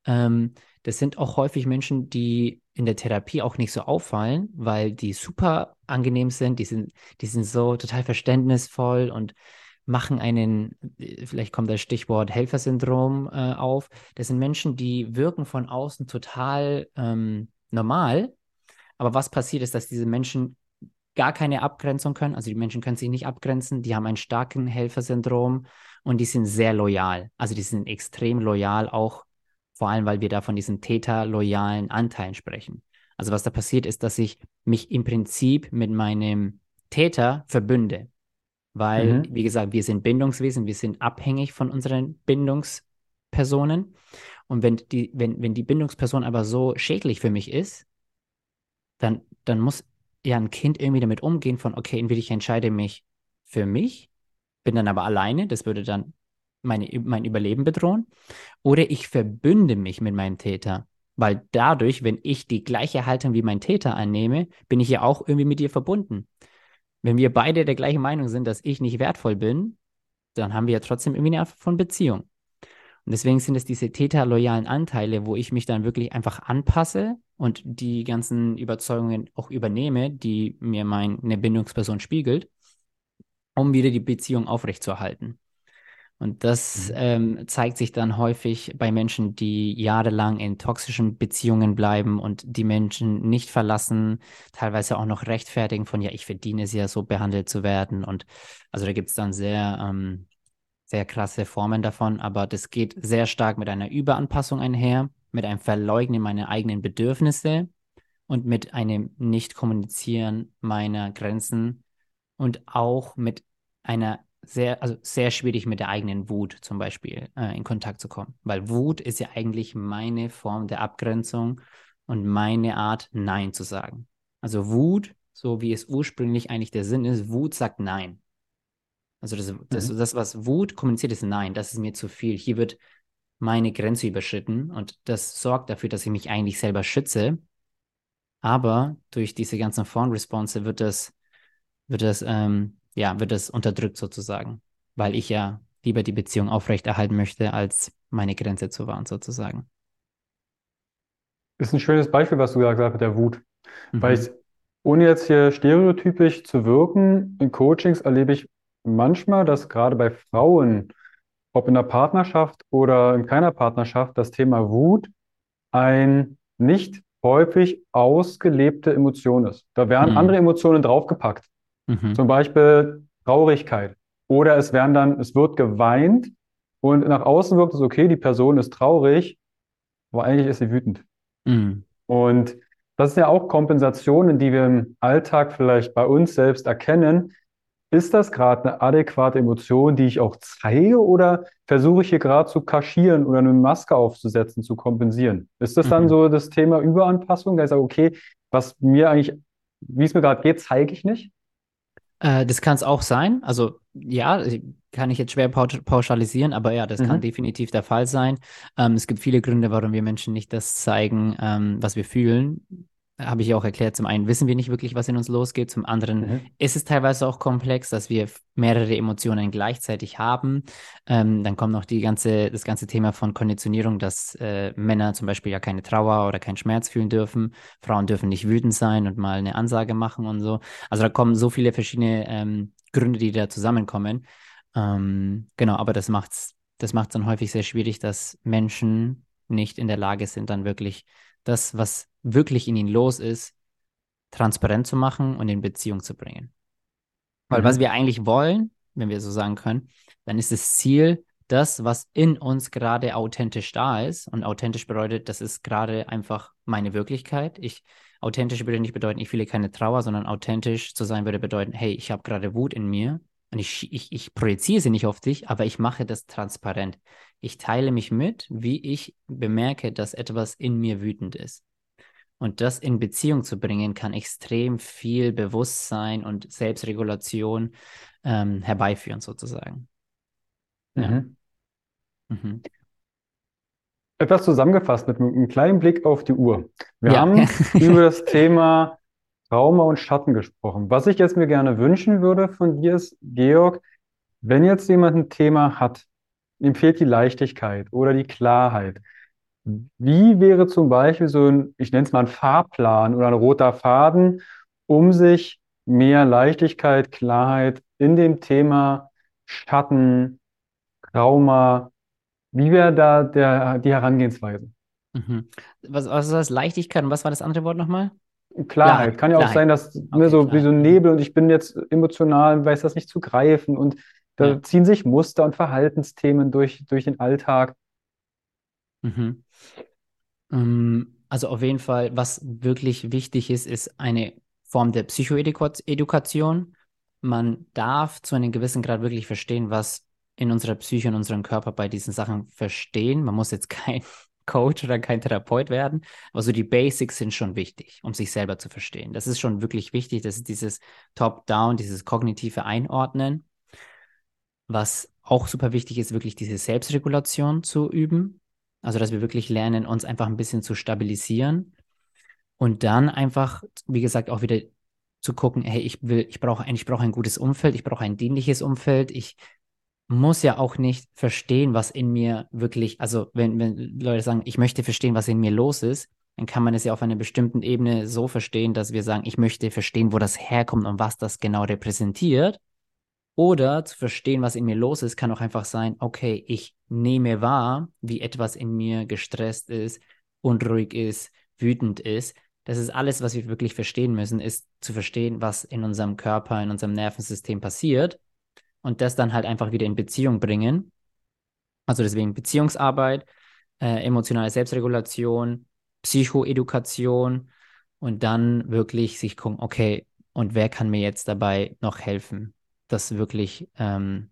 Ähm, das sind auch häufig Menschen, die in der Therapie auch nicht so auffallen, weil die super angenehm sind. Die sind, die sind so total verständnisvoll und machen einen, vielleicht kommt das Stichwort Helfersyndrom äh, auf. Das sind Menschen, die wirken von außen total ähm, normal. Aber was passiert ist, dass diese Menschen gar keine Abgrenzung können. Also die Menschen können sich nicht abgrenzen, die haben ein starken Helfersyndrom und die sind sehr loyal. Also die sind extrem loyal, auch vor allem, weil wir da von diesen täterloyalen Anteilen sprechen. Also was da passiert ist, dass ich mich im Prinzip mit meinem Täter verbünde. Weil, mhm. wie gesagt, wir sind Bindungswesen, wir sind abhängig von unseren Bindungspersonen. Und wenn die, wenn, wenn die Bindungsperson aber so schädlich für mich ist, dann, dann muss ja ein Kind irgendwie damit umgehen von, okay, entweder ich entscheide mich für mich, bin dann aber alleine, das würde dann meine, mein Überleben bedrohen, oder ich verbünde mich mit meinem Täter. Weil dadurch, wenn ich die gleiche Haltung wie mein Täter annehme, bin ich ja auch irgendwie mit dir verbunden. Wenn wir beide der gleichen Meinung sind, dass ich nicht wertvoll bin, dann haben wir ja trotzdem irgendwie eine Art von Beziehung. Und deswegen sind es diese täterloyalen Anteile, wo ich mich dann wirklich einfach anpasse und die ganzen Überzeugungen auch übernehme, die mir meine Bindungsperson spiegelt, um wieder die Beziehung aufrechtzuerhalten. Und das mhm. ähm, zeigt sich dann häufig bei Menschen, die jahrelang in toxischen Beziehungen bleiben und die Menschen nicht verlassen, teilweise auch noch rechtfertigen von, ja, ich verdiene es ja so behandelt zu werden. Und also da gibt es dann sehr, ähm, sehr krasse Formen davon, aber das geht sehr stark mit einer Überanpassung einher mit einem Verleugnen meiner eigenen Bedürfnisse und mit einem Nicht-Kommunizieren meiner Grenzen und auch mit einer sehr, also sehr schwierig mit der eigenen Wut zum Beispiel äh, in Kontakt zu kommen. Weil Wut ist ja eigentlich meine Form der Abgrenzung und meine Art, Nein zu sagen. Also Wut, so wie es ursprünglich eigentlich der Sinn ist, Wut sagt Nein. Also das, das, mhm. das, was Wut kommuniziert, ist Nein, das ist mir zu viel. Hier wird meine Grenze überschritten und das sorgt dafür, dass ich mich eigentlich selber schütze. Aber durch diese ganzen Fawn-Response wird das, wird das, ähm, ja, wird das unterdrückt sozusagen, weil ich ja lieber die Beziehung aufrechterhalten möchte, als meine Grenze zu wahren sozusagen. Ist ein schönes Beispiel, was du gesagt hast mit der Wut. Mhm. Weil ich, ohne jetzt hier stereotypisch zu wirken, in Coachings erlebe ich manchmal, dass gerade bei Frauen, ob in der Partnerschaft oder in keiner Partnerschaft, das Thema Wut ein nicht häufig ausgelebte Emotion ist. Da werden mhm. andere Emotionen draufgepackt. Mhm. Zum Beispiel Traurigkeit. Oder es werden dann, es wird geweint und nach außen wirkt es okay, die Person ist traurig, aber eigentlich ist sie wütend. Mhm. Und das ist ja auch Kompensationen, die wir im Alltag vielleicht bei uns selbst erkennen. Ist das gerade eine adäquate Emotion, die ich auch zeige, oder versuche ich hier gerade zu kaschieren oder eine Maske aufzusetzen, zu kompensieren? Ist das dann mhm. so das Thema Überanpassung? Da ich sage, okay, was mir eigentlich, wie es mir gerade geht, zeige ich nicht? Äh, das kann es auch sein. Also ja, kann ich jetzt schwer pauschalisieren, aber ja, das mhm. kann definitiv der Fall sein. Ähm, es gibt viele Gründe, warum wir Menschen nicht das zeigen, ähm, was wir fühlen habe ich auch erklärt, zum einen wissen wir nicht wirklich, was in uns losgeht, zum anderen mhm. ist es teilweise auch komplex, dass wir mehrere Emotionen gleichzeitig haben. Ähm, dann kommt noch die ganze, das ganze Thema von Konditionierung, dass äh, Männer zum Beispiel ja keine Trauer oder keinen Schmerz fühlen dürfen. Frauen dürfen nicht wütend sein und mal eine Ansage machen und so. Also da kommen so viele verschiedene ähm, Gründe, die da zusammenkommen. Ähm, genau, aber das macht's, das macht es dann häufig sehr schwierig, dass Menschen nicht in der Lage sind, dann wirklich das, was wirklich in ihnen los ist, transparent zu machen und in Beziehung zu bringen. Weil mhm. was wir eigentlich wollen, wenn wir so sagen können, dann ist das Ziel, das, was in uns gerade authentisch da ist. Und authentisch bedeutet, das ist gerade einfach meine Wirklichkeit. Ich authentisch würde nicht bedeuten, ich fühle keine Trauer, sondern authentisch zu sein würde bedeuten, hey, ich habe gerade Wut in mir und ich, ich, ich projiziere sie nicht auf dich, aber ich mache das transparent. Ich teile mich mit, wie ich bemerke, dass etwas in mir wütend ist. Und das in Beziehung zu bringen, kann extrem viel Bewusstsein und Selbstregulation ähm, herbeiführen, sozusagen. Ja. Mhm. Mhm. Etwas zusammengefasst mit einem kleinen Blick auf die Uhr. Wir ja. haben [laughs] über das Thema Trauma und Schatten gesprochen. Was ich jetzt mir gerne wünschen würde von dir ist, Georg, wenn jetzt jemand ein Thema hat, ihm fehlt die Leichtigkeit oder die Klarheit, wie wäre zum Beispiel so ein, ich nenne es mal ein Fahrplan oder ein roter Faden, um sich mehr Leichtigkeit, Klarheit in dem Thema Schatten, Trauma, wie wäre da der, die Herangehensweise? Mhm. Was, was ist das? Leichtigkeit und was war das andere Wort nochmal? Klarheit. Kann ja auch sein, dass okay, ne, so wie so ein Nebel und ich bin jetzt emotional, weiß das nicht zu greifen und da ja. ziehen sich Muster und Verhaltensthemen durch, durch den Alltag. Mhm. Ähm, also auf jeden Fall, was wirklich wichtig ist, ist eine Form der Psychoedukation. Man darf zu einem gewissen Grad wirklich verstehen, was in unserer Psyche und unserem Körper bei diesen Sachen verstehen. Man muss jetzt [laughs] kein Coach oder kein Therapeut werden, aber so die Basics sind schon wichtig, um sich selber zu verstehen. Das ist schon wirklich wichtig, das ist dieses Top-Down, dieses kognitive Einordnen. Was auch super wichtig ist, wirklich diese Selbstregulation zu üben. Also, dass wir wirklich lernen, uns einfach ein bisschen zu stabilisieren und dann einfach, wie gesagt, auch wieder zu gucken, hey, ich will, ich brauche ein, ich brauche ein gutes Umfeld, ich brauche ein dienliches Umfeld, ich muss ja auch nicht verstehen, was in mir wirklich, also wenn, wenn Leute sagen, ich möchte verstehen, was in mir los ist, dann kann man es ja auf einer bestimmten Ebene so verstehen, dass wir sagen, ich möchte verstehen, wo das herkommt und was das genau repräsentiert. Oder zu verstehen, was in mir los ist, kann auch einfach sein, okay, ich nehme wahr, wie etwas in mir gestresst ist, unruhig ist, wütend ist. Das ist alles, was wir wirklich verstehen müssen, ist zu verstehen, was in unserem Körper, in unserem Nervensystem passiert und das dann halt einfach wieder in Beziehung bringen. Also deswegen Beziehungsarbeit, äh, emotionale Selbstregulation, Psychoedukation und dann wirklich sich gucken, okay, und wer kann mir jetzt dabei noch helfen? Das wirklich ähm,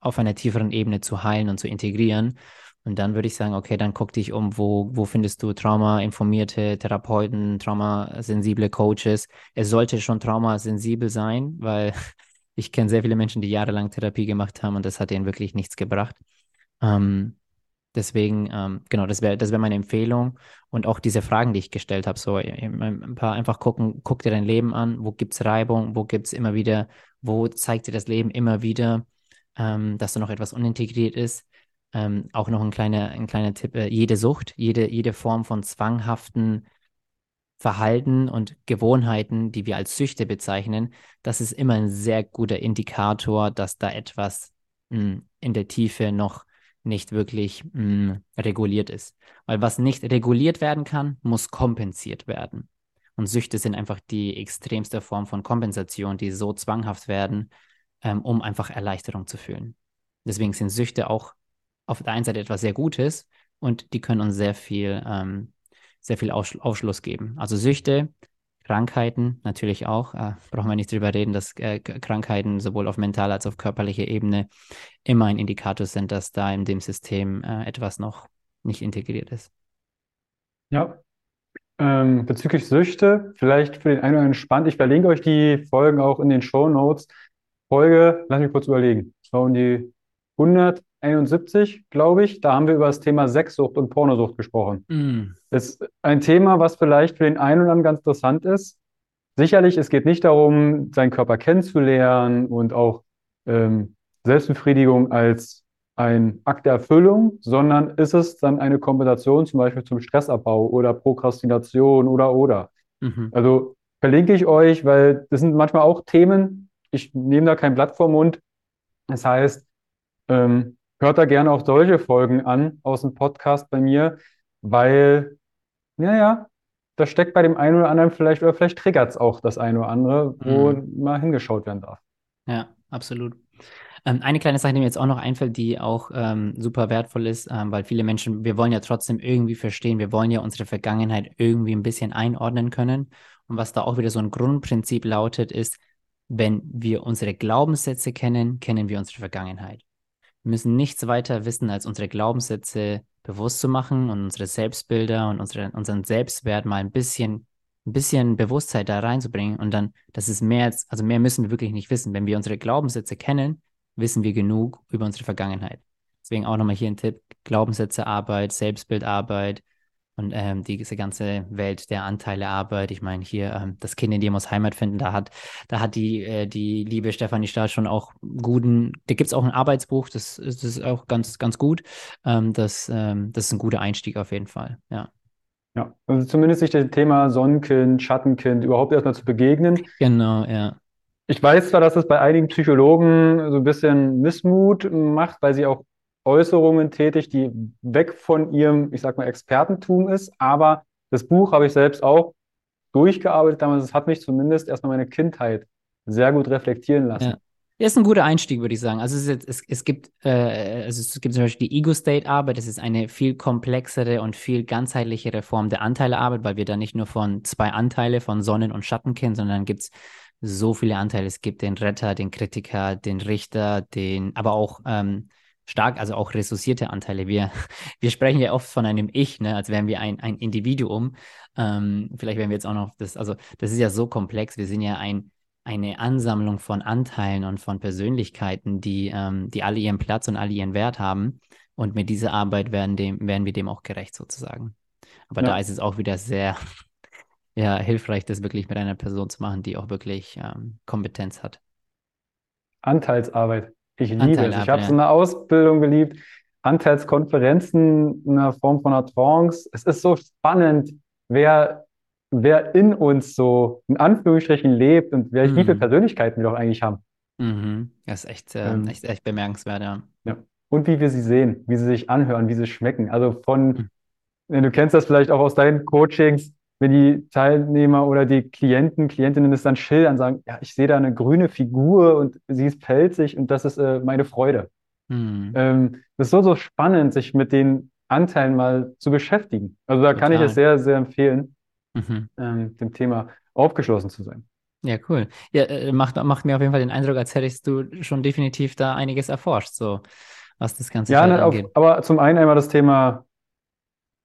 auf einer tieferen Ebene zu heilen und zu integrieren. Und dann würde ich sagen, okay, dann guck dich um, wo, wo findest du traumainformierte Therapeuten, traumasensible Coaches. Es sollte schon traumasensibel sein, weil [laughs] ich kenne sehr viele Menschen, die jahrelang Therapie gemacht haben und das hat ihnen wirklich nichts gebracht. Ähm, deswegen, ähm, genau, das wäre das wär meine Empfehlung. Und auch diese Fragen, die ich gestellt habe, so ein paar einfach gucken, guck dir dein Leben an, wo gibt es Reibung, wo gibt es immer wieder, wo zeigt dir das Leben immer wieder, ähm, dass da noch etwas unintegriert ist? Ähm, auch noch ein kleiner, ein kleiner Tipp, äh, jede Sucht, jede, jede Form von zwanghaften Verhalten und Gewohnheiten, die wir als Süchte bezeichnen, das ist immer ein sehr guter Indikator, dass da etwas mh, hm, in der Tiefe noch nicht wirklich mh, hm, reguliert ist. Weil was nicht reguliert werden kann, muss kompensiert werden. Und Süchte sind einfach die extremste Form von Kompensation, die so zwanghaft werden, ähm, um einfach Erleichterung zu fühlen. Deswegen sind Süchte auch auf der einen Seite etwas sehr Gutes und die können uns sehr viel, ähm, sehr viel Aufschluss geben. Also Süchte, Krankheiten natürlich auch. Äh, brauchen wir nicht drüber reden, dass äh, Krankheiten sowohl auf mentaler als auch auf körperlicher Ebene immer ein Indikator sind, dass da in dem System äh, etwas noch nicht integriert ist. Ja. Ähm, bezüglich Süchte, vielleicht für den einen oder anderen spannend. Ich verlinke euch die Folgen auch in den Show Notes. Folge, lass mich kurz überlegen. Schauen die 100 71, glaube ich. Da haben wir über das Thema Sexsucht und Pornosucht gesprochen. Mm. Das ist ein Thema, was vielleicht für den einen oder anderen ganz interessant ist. Sicherlich, es geht nicht darum, seinen Körper kennenzulernen und auch ähm, Selbstbefriedigung als ein Akt der Erfüllung, sondern ist es dann eine Kompensation zum Beispiel zum Stressabbau oder Prokrastination oder oder. Mhm. Also verlinke ich euch, weil das sind manchmal auch Themen. Ich nehme da kein Blatt vor Mund. Das heißt, ähm, hört da gerne auch solche Folgen an aus dem Podcast bei mir, weil, naja, da steckt bei dem einen oder anderen vielleicht, oder vielleicht triggert es auch das eine oder andere, wo mhm. mal hingeschaut werden darf. Ja, absolut. Ähm, eine kleine Sache, die mir jetzt auch noch einfällt, die auch ähm, super wertvoll ist, ähm, weil viele Menschen, wir wollen ja trotzdem irgendwie verstehen, wir wollen ja unsere Vergangenheit irgendwie ein bisschen einordnen können. Und was da auch wieder so ein Grundprinzip lautet, ist, wenn wir unsere Glaubenssätze kennen, kennen wir unsere Vergangenheit. Wir müssen nichts weiter wissen, als unsere Glaubenssätze bewusst zu machen und unsere Selbstbilder und unsere, unseren Selbstwert mal ein bisschen, ein bisschen Bewusstheit da reinzubringen. Und dann, das ist mehr als, also mehr müssen wir wirklich nicht wissen. Wenn wir unsere Glaubenssätze kennen, wissen wir genug über unsere Vergangenheit. Deswegen auch nochmal hier ein Tipp: Glaubenssätze, Arbeit, Selbstbildarbeit, und ähm, diese ganze Welt der Anteilearbeit, ich meine, hier ähm, das Kind in dir muss Heimat finden, da hat, da hat die, äh, die liebe Stefanie Stahl schon auch guten, da gibt es auch ein Arbeitsbuch, das, das ist auch ganz, ganz gut. Ähm, das, ähm, das ist ein guter Einstieg auf jeden Fall, ja. Ja, also zumindest sich dem Thema Sonnenkind, Schattenkind überhaupt erstmal zu begegnen. Genau, ja. Ich weiß zwar, dass es bei einigen Psychologen so ein bisschen Missmut macht, weil sie auch Äußerungen tätig, die weg von ihrem, ich sag mal, Expertentum ist. Aber das Buch habe ich selbst auch durchgearbeitet damals. Es hat mich zumindest erstmal meine Kindheit sehr gut reflektieren lassen. Ja. Ja, ist ein guter Einstieg, würde ich sagen. Also es, es, es gibt, äh, also es gibt zum Beispiel die Ego-State-Arbeit, das ist eine viel komplexere und viel ganzheitlichere Form der Anteilearbeit, weil wir da nicht nur von zwei Anteile von Sonnen- und Schatten kennen, sondern gibt es so viele Anteile. Es gibt den Retter, den Kritiker, den Richter, den, aber auch ähm, stark, also auch ressourcierte Anteile. Wir, [laughs] wir sprechen ja oft von einem Ich, ne, als wären wir ein, ein Individuum. Ähm, vielleicht werden wir jetzt auch noch das, also das ist ja so komplex. Wir sind ja ein, eine Ansammlung von Anteilen und von Persönlichkeiten, die, ähm, die alle ihren Platz und alle ihren Wert haben. Und mit dieser Arbeit werden, dem, werden wir dem auch gerecht sozusagen. Aber ja. da ist es auch wieder sehr [laughs] ja, hilfreich, das wirklich mit einer Person zu machen, die auch wirklich ähm, Kompetenz hat. Anteilsarbeit. Ich liebe es. Ich habe so eine Ausbildung geliebt. Anteilskonferenzen in der Form von einer Trance. Es ist so spannend, wer, wer in uns so in Anführungsstrichen lebt und mhm. wie viele Persönlichkeiten wir doch eigentlich haben. Mhm. Das ist echt, äh, ähm, echt, echt bemerkenswert, ja. ja. Und wie wir sie sehen, wie sie sich anhören, wie sie schmecken. Also von, mhm. du kennst das vielleicht auch aus deinen Coachings, wenn die Teilnehmer oder die Klienten, Klientinnen es dann schildern, sagen, ja, ich sehe da eine grüne Figur und sie ist pelzig und das ist äh, meine Freude. Mhm. Ähm, das ist so, so spannend, sich mit den Anteilen mal zu beschäftigen. Also da Total. kann ich es sehr, sehr empfehlen, mhm. ähm, dem Thema aufgeschlossen zu sein. Ja, cool. Ja, äh, macht, macht mir auf jeden Fall den Eindruck, als hättest du schon definitiv da einiges erforscht. So. was das ganze Ja, ne, auf, aber zum einen einmal das Thema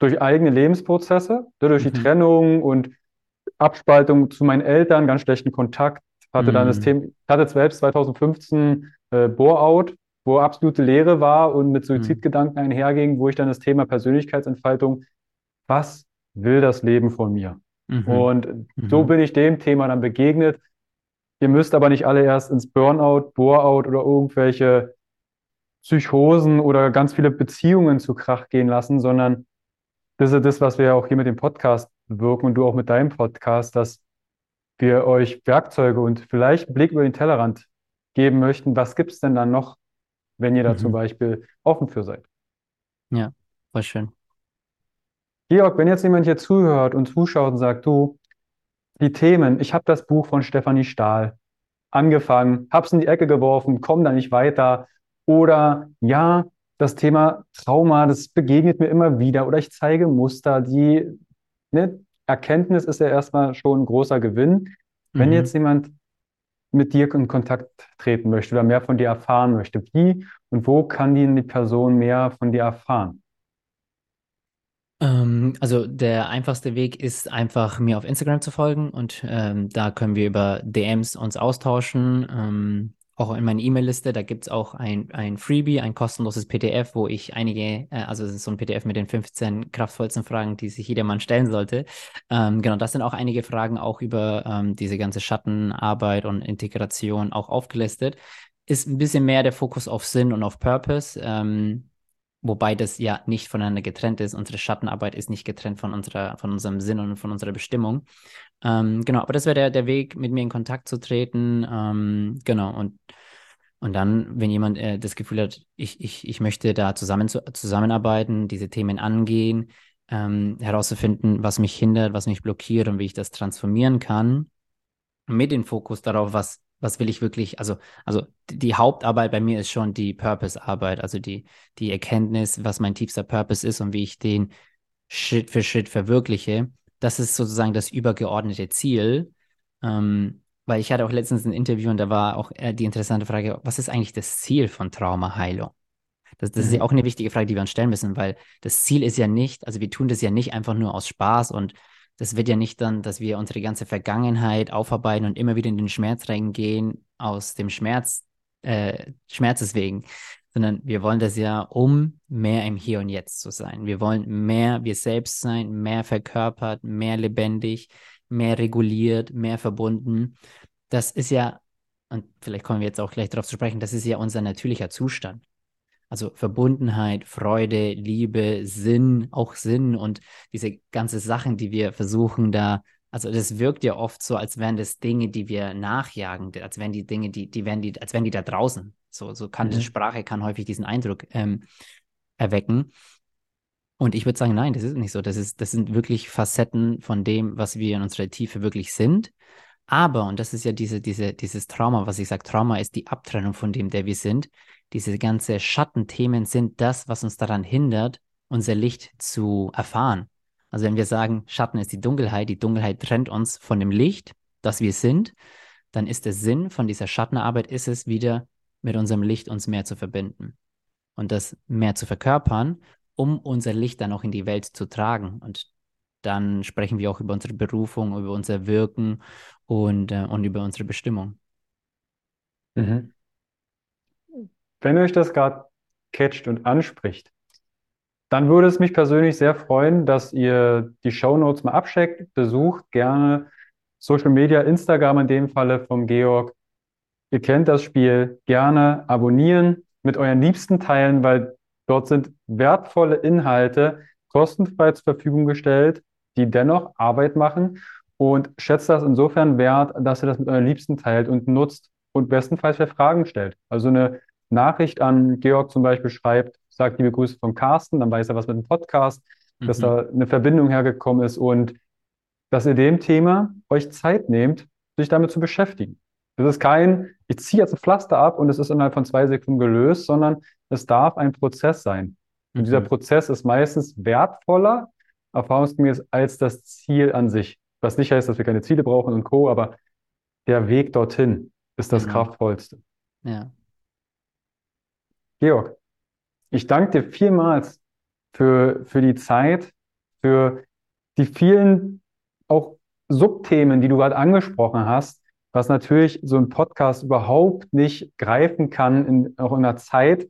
durch eigene Lebensprozesse, ne, durch die Mhm. Trennung und Abspaltung zu meinen Eltern, ganz schlechten Kontakt, hatte dann das Mhm. Thema, ich hatte selbst 2015 äh, Bore-out, wo absolute Leere war und mit Mhm. Suizidgedanken einherging, wo ich dann das Thema Persönlichkeitsentfaltung, was will das Leben von mir? Mhm. Und so Mhm. bin ich dem Thema dann begegnet. Ihr müsst aber nicht alle erst ins Burnout, Bore-out oder irgendwelche Psychosen oder ganz viele Beziehungen zu Krach gehen lassen, sondern das ist das, was wir auch hier mit dem Podcast bewirken und du auch mit deinem Podcast, dass wir euch Werkzeuge und vielleicht einen Blick über den Tellerrand geben möchten. Was gibt es denn dann noch, wenn ihr da zum Mhm. Beispiel offen für seid? Ja, voll schön. Georg, wenn jetzt jemand hier zuhört und zuschaut und sagt, du, die Themen, ich habe das Buch von Stefanie Stahl angefangen, hab's in die Ecke geworfen, komme da nicht weiter. Oder ja, das Thema Trauma, das begegnet mir immer wieder. Oder ich zeige Muster, die, ne, Erkenntnis ist ja erstmal schon ein großer Gewinn. Wenn Mhm. jetzt jemand mit dir in Kontakt treten möchte oder mehr von dir erfahren möchte, wie und wo kann die, die Person mehr von dir erfahren? Ähm, also der einfachste Weg ist einfach mir auf Instagram zu folgen und ähm, da können wir über DMs uns austauschen. Ähm, auch in meiner E-Mail-Liste, da gibt es auch ein, ein Freebie, ein kostenloses PDF, wo ich einige, äh, also es ist so ein PDF mit den 15 kraftvollsten Fragen, die sich jedermann stellen sollte. Ähm, genau, das sind auch einige Fragen auch über ähm, diese ganze Schattenarbeit und Integration auch aufgelistet. Ist ein bisschen mehr der Fokus auf Sinn und auf Purpose. Ähm, Wobei das ja nicht voneinander getrennt ist. Unsere Schattenarbeit ist nicht getrennt von unserer, von unserem Sinn und von unserer Bestimmung. Ähm, genau, aber das wäre der, der Weg, mit mir in Kontakt zu treten. Ähm, genau, und, und dann, wenn jemand äh, das Gefühl hat, ich, ich, ich möchte da zusammen zu, zusammenarbeiten, diese Themen angehen, ähm, herauszufinden, was mich hindert, was mich blockiert und wie ich das transformieren kann, mit dem Fokus darauf, was was will ich wirklich, also, also die Hauptarbeit bei mir ist schon die Purpose-Arbeit, also die, die Erkenntnis, was mein tiefster Purpose ist und wie ich den Schritt für Schritt verwirkliche. Das ist sozusagen das übergeordnete Ziel. Ähm, weil ich hatte auch letztens ein Interview und da war auch äh, die interessante Frage, was ist eigentlich das Ziel von Traumaheilung? Das, das ist ja Mhm. auch eine wichtige Frage, die wir uns stellen müssen, weil das Ziel ist ja nicht, also wir tun das ja nicht einfach nur aus Spaß und das wird ja nicht dann, dass wir unsere ganze Vergangenheit aufarbeiten und immer wieder in den Schmerz reingehen, aus dem Schmerz, äh, Schmerzes wegen, sondern wir wollen das ja, um mehr im Hier und Jetzt zu sein. Wir wollen mehr wir selbst sein, mehr verkörpert, mehr lebendig, mehr reguliert, mehr verbunden. Das ist ja, und vielleicht kommen wir jetzt auch gleich darauf zu sprechen, das ist ja unser natürlicher Zustand. Also Verbundenheit, Freude, Liebe, Sinn, auch Sinn und diese ganze Sachen, die wir versuchen da, also das wirkt ja oft so, als wären das Dinge, die wir nachjagen, als wären die Dinge, die, die wären die, als wären die da draußen. So, so kann Mhm. die Sprache kann häufig diesen Eindruck ähm, erwecken. Und ich würde sagen, nein, das ist nicht so. Das ist, das sind wirklich Facetten von dem, was wir in unserer Tiefe wirklich sind. Aber, und das ist ja diese, diese, dieses Trauma, was ich sage, Trauma ist die Abtrennung von dem, der wir sind. Diese ganze Schattenthemen sind das, was uns daran hindert, unser Licht zu erfahren. Also wenn wir sagen, Schatten ist die Dunkelheit, die Dunkelheit trennt uns von dem Licht, das wir sind, dann ist der Sinn von dieser Schattenarbeit, ist es wieder mit unserem Licht uns mehr zu verbinden und das mehr zu verkörpern, um unser Licht dann auch in die Welt zu tragen. Und dann sprechen wir auch über unsere Berufung, über unser Wirken und, äh, und über unsere Bestimmung. Mhm. Wenn euch das gerade catcht und anspricht, dann würde es mich persönlich sehr freuen, dass ihr die Shownotes mal abcheckt, besucht gerne Social Media, Instagram in dem Falle vom Georg. Ihr kennt das Spiel, gerne abonnieren, mit euren Liebsten teilen, weil dort sind wertvolle Inhalte kostenfrei zur Verfügung gestellt, die dennoch Arbeit machen und schätzt das insofern wert, dass ihr das mit euren Liebsten teilt und nutzt und bestenfalls für Fragen stellt. Also eine Nachricht an Georg zum Beispiel schreibt, sagt liebe Grüße von Carsten, dann weiß er was mit dem Podcast, dass Mhm. da eine Verbindung hergekommen ist und dass ihr dem Thema euch Zeit nehmt, sich damit zu beschäftigen. Das ist kein, ich ziehe jetzt ein Pflaster ab und es ist innerhalb von zwei Sekunden gelöst, sondern es darf ein Prozess sein. Und dieser Mhm. Prozess ist meistens wertvoller, erfahrungsgemäß, als das Ziel an sich. Was nicht heißt, dass wir keine Ziele brauchen und Co., aber der Weg dorthin ist das Genau. Kraftvollste. Ja. Georg, Ich danke dir vielmals für, für die Zeit, für die vielen auch Subthemen, die du gerade angesprochen hast, was natürlich so ein Podcast überhaupt nicht greifen kann, in, auch in der Zeit.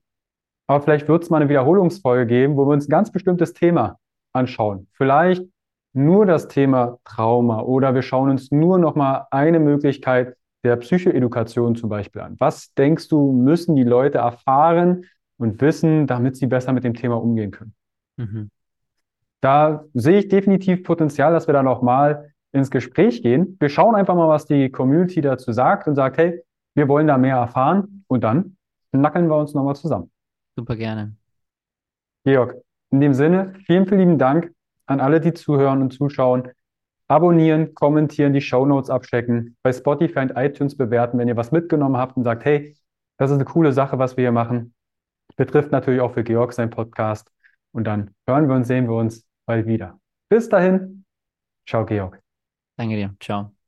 Aber vielleicht wird es mal eine Wiederholungsfolge geben, wo wir uns ein ganz bestimmtes Thema anschauen. Vielleicht nur das Thema Trauma oder wir schauen uns nur noch mal eine Möglichkeit der Psychoedukation zum Beispiel an. Was denkst du, müssen die Leute erfahren und wissen, damit sie besser mit dem Thema umgehen können? Mhm. Da sehe ich definitiv Potenzial, dass wir da noch mal ins Gespräch gehen. Wir schauen einfach mal, was die Community dazu sagt und sagt, hey, wir wollen da mehr erfahren und dann nackeln wir uns nochmal zusammen. Super gerne. Georg, in dem Sinne, vielen, vielen lieben Dank an alle, die zuhören und zuschauen. Abonnieren, kommentieren, die Show Notes abchecken, bei Spotify und iTunes bewerten, wenn ihr was mitgenommen habt und sagt, hey, das ist eine coole Sache, was wir hier machen. Betrifft natürlich auch für Georg sein Podcast. Und dann hören wir und sehen wir uns bald wieder. Bis dahin. Ciao, Georg. Danke dir. Ciao.